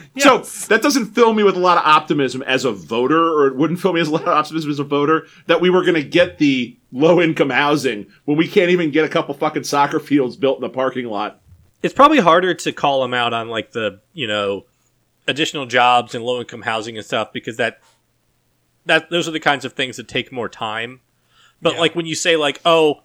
So that doesn't fill me with a lot of optimism as a voter, or it wouldn't fill me as a lot of optimism as a voter that we were going to get the low income housing when we can't even get a couple fucking soccer fields built in the parking lot. It's probably harder to call them out on like the, you know, additional jobs and low income housing and stuff because that that those are the kinds of things that take more time. But Yeah. like when you say like, "Oh,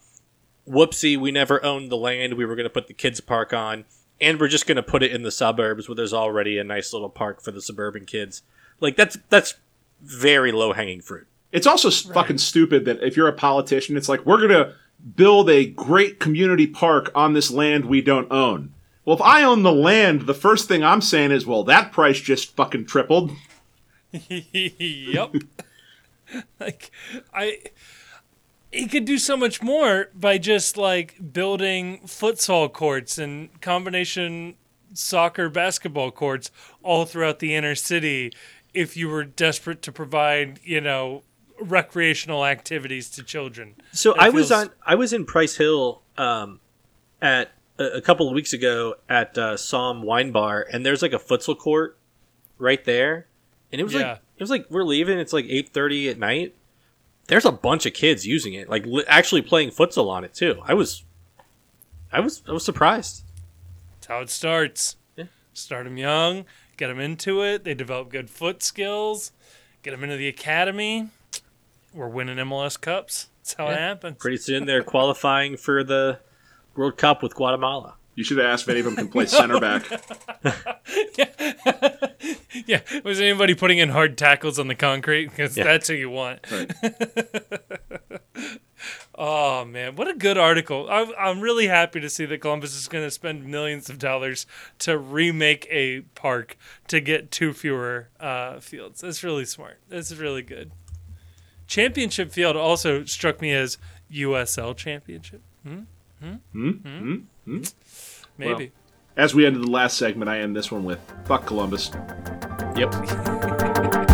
whoopsie, we never owned the land we were going to put the kids park on and we're just going to put it in the suburbs where there's already a nice little park for the suburban kids." Like that's that's very low hanging fruit. It's also s fucking stupid that if you're a politician, it's like, we're going to build a great community park on this land we don't own. Well, if I own the land, the first thing I'm saying is, well, that price just fucking tripled. yep. like I he could do so much more by just like building futsal courts and combination soccer basketball courts all throughout the inner city if you were desperate to provide, you know, recreational activities to children. So It I was on I was in Price Hill um, at a, a couple of weeks ago at uh, Somm Wine Bar, and there's like a futsal court right there, and it was Yeah. like it was like we're leaving. It's like eight thirty at night. There's a bunch of kids using it, like li- actually playing futsal on it too. I was, I was, I was surprised. That's how it starts. Yeah. Start them young, get them into it. They develop good foot skills, get them into the academy. We're winning MLS Cups. That's how it happens. Pretty soon they're qualifying for the World Cup with Guatemala. You should have asked if any of them can play center back. yeah. Was anybody putting in hard tackles on the concrete? Because Yeah. that's who you want. Oh man, what a good article! I'm, I'm really happy to see that Columbus is going to spend millions of dollars to remake a park to get two fewer uh, fields. That's really smart. That's really good. Championship field also struck me as USL championship. Hmm? Hmm? Hmm? Hmm? Hmm? Maybe. As we ended the last segment, I end this one with "Fuck Columbus." Yep.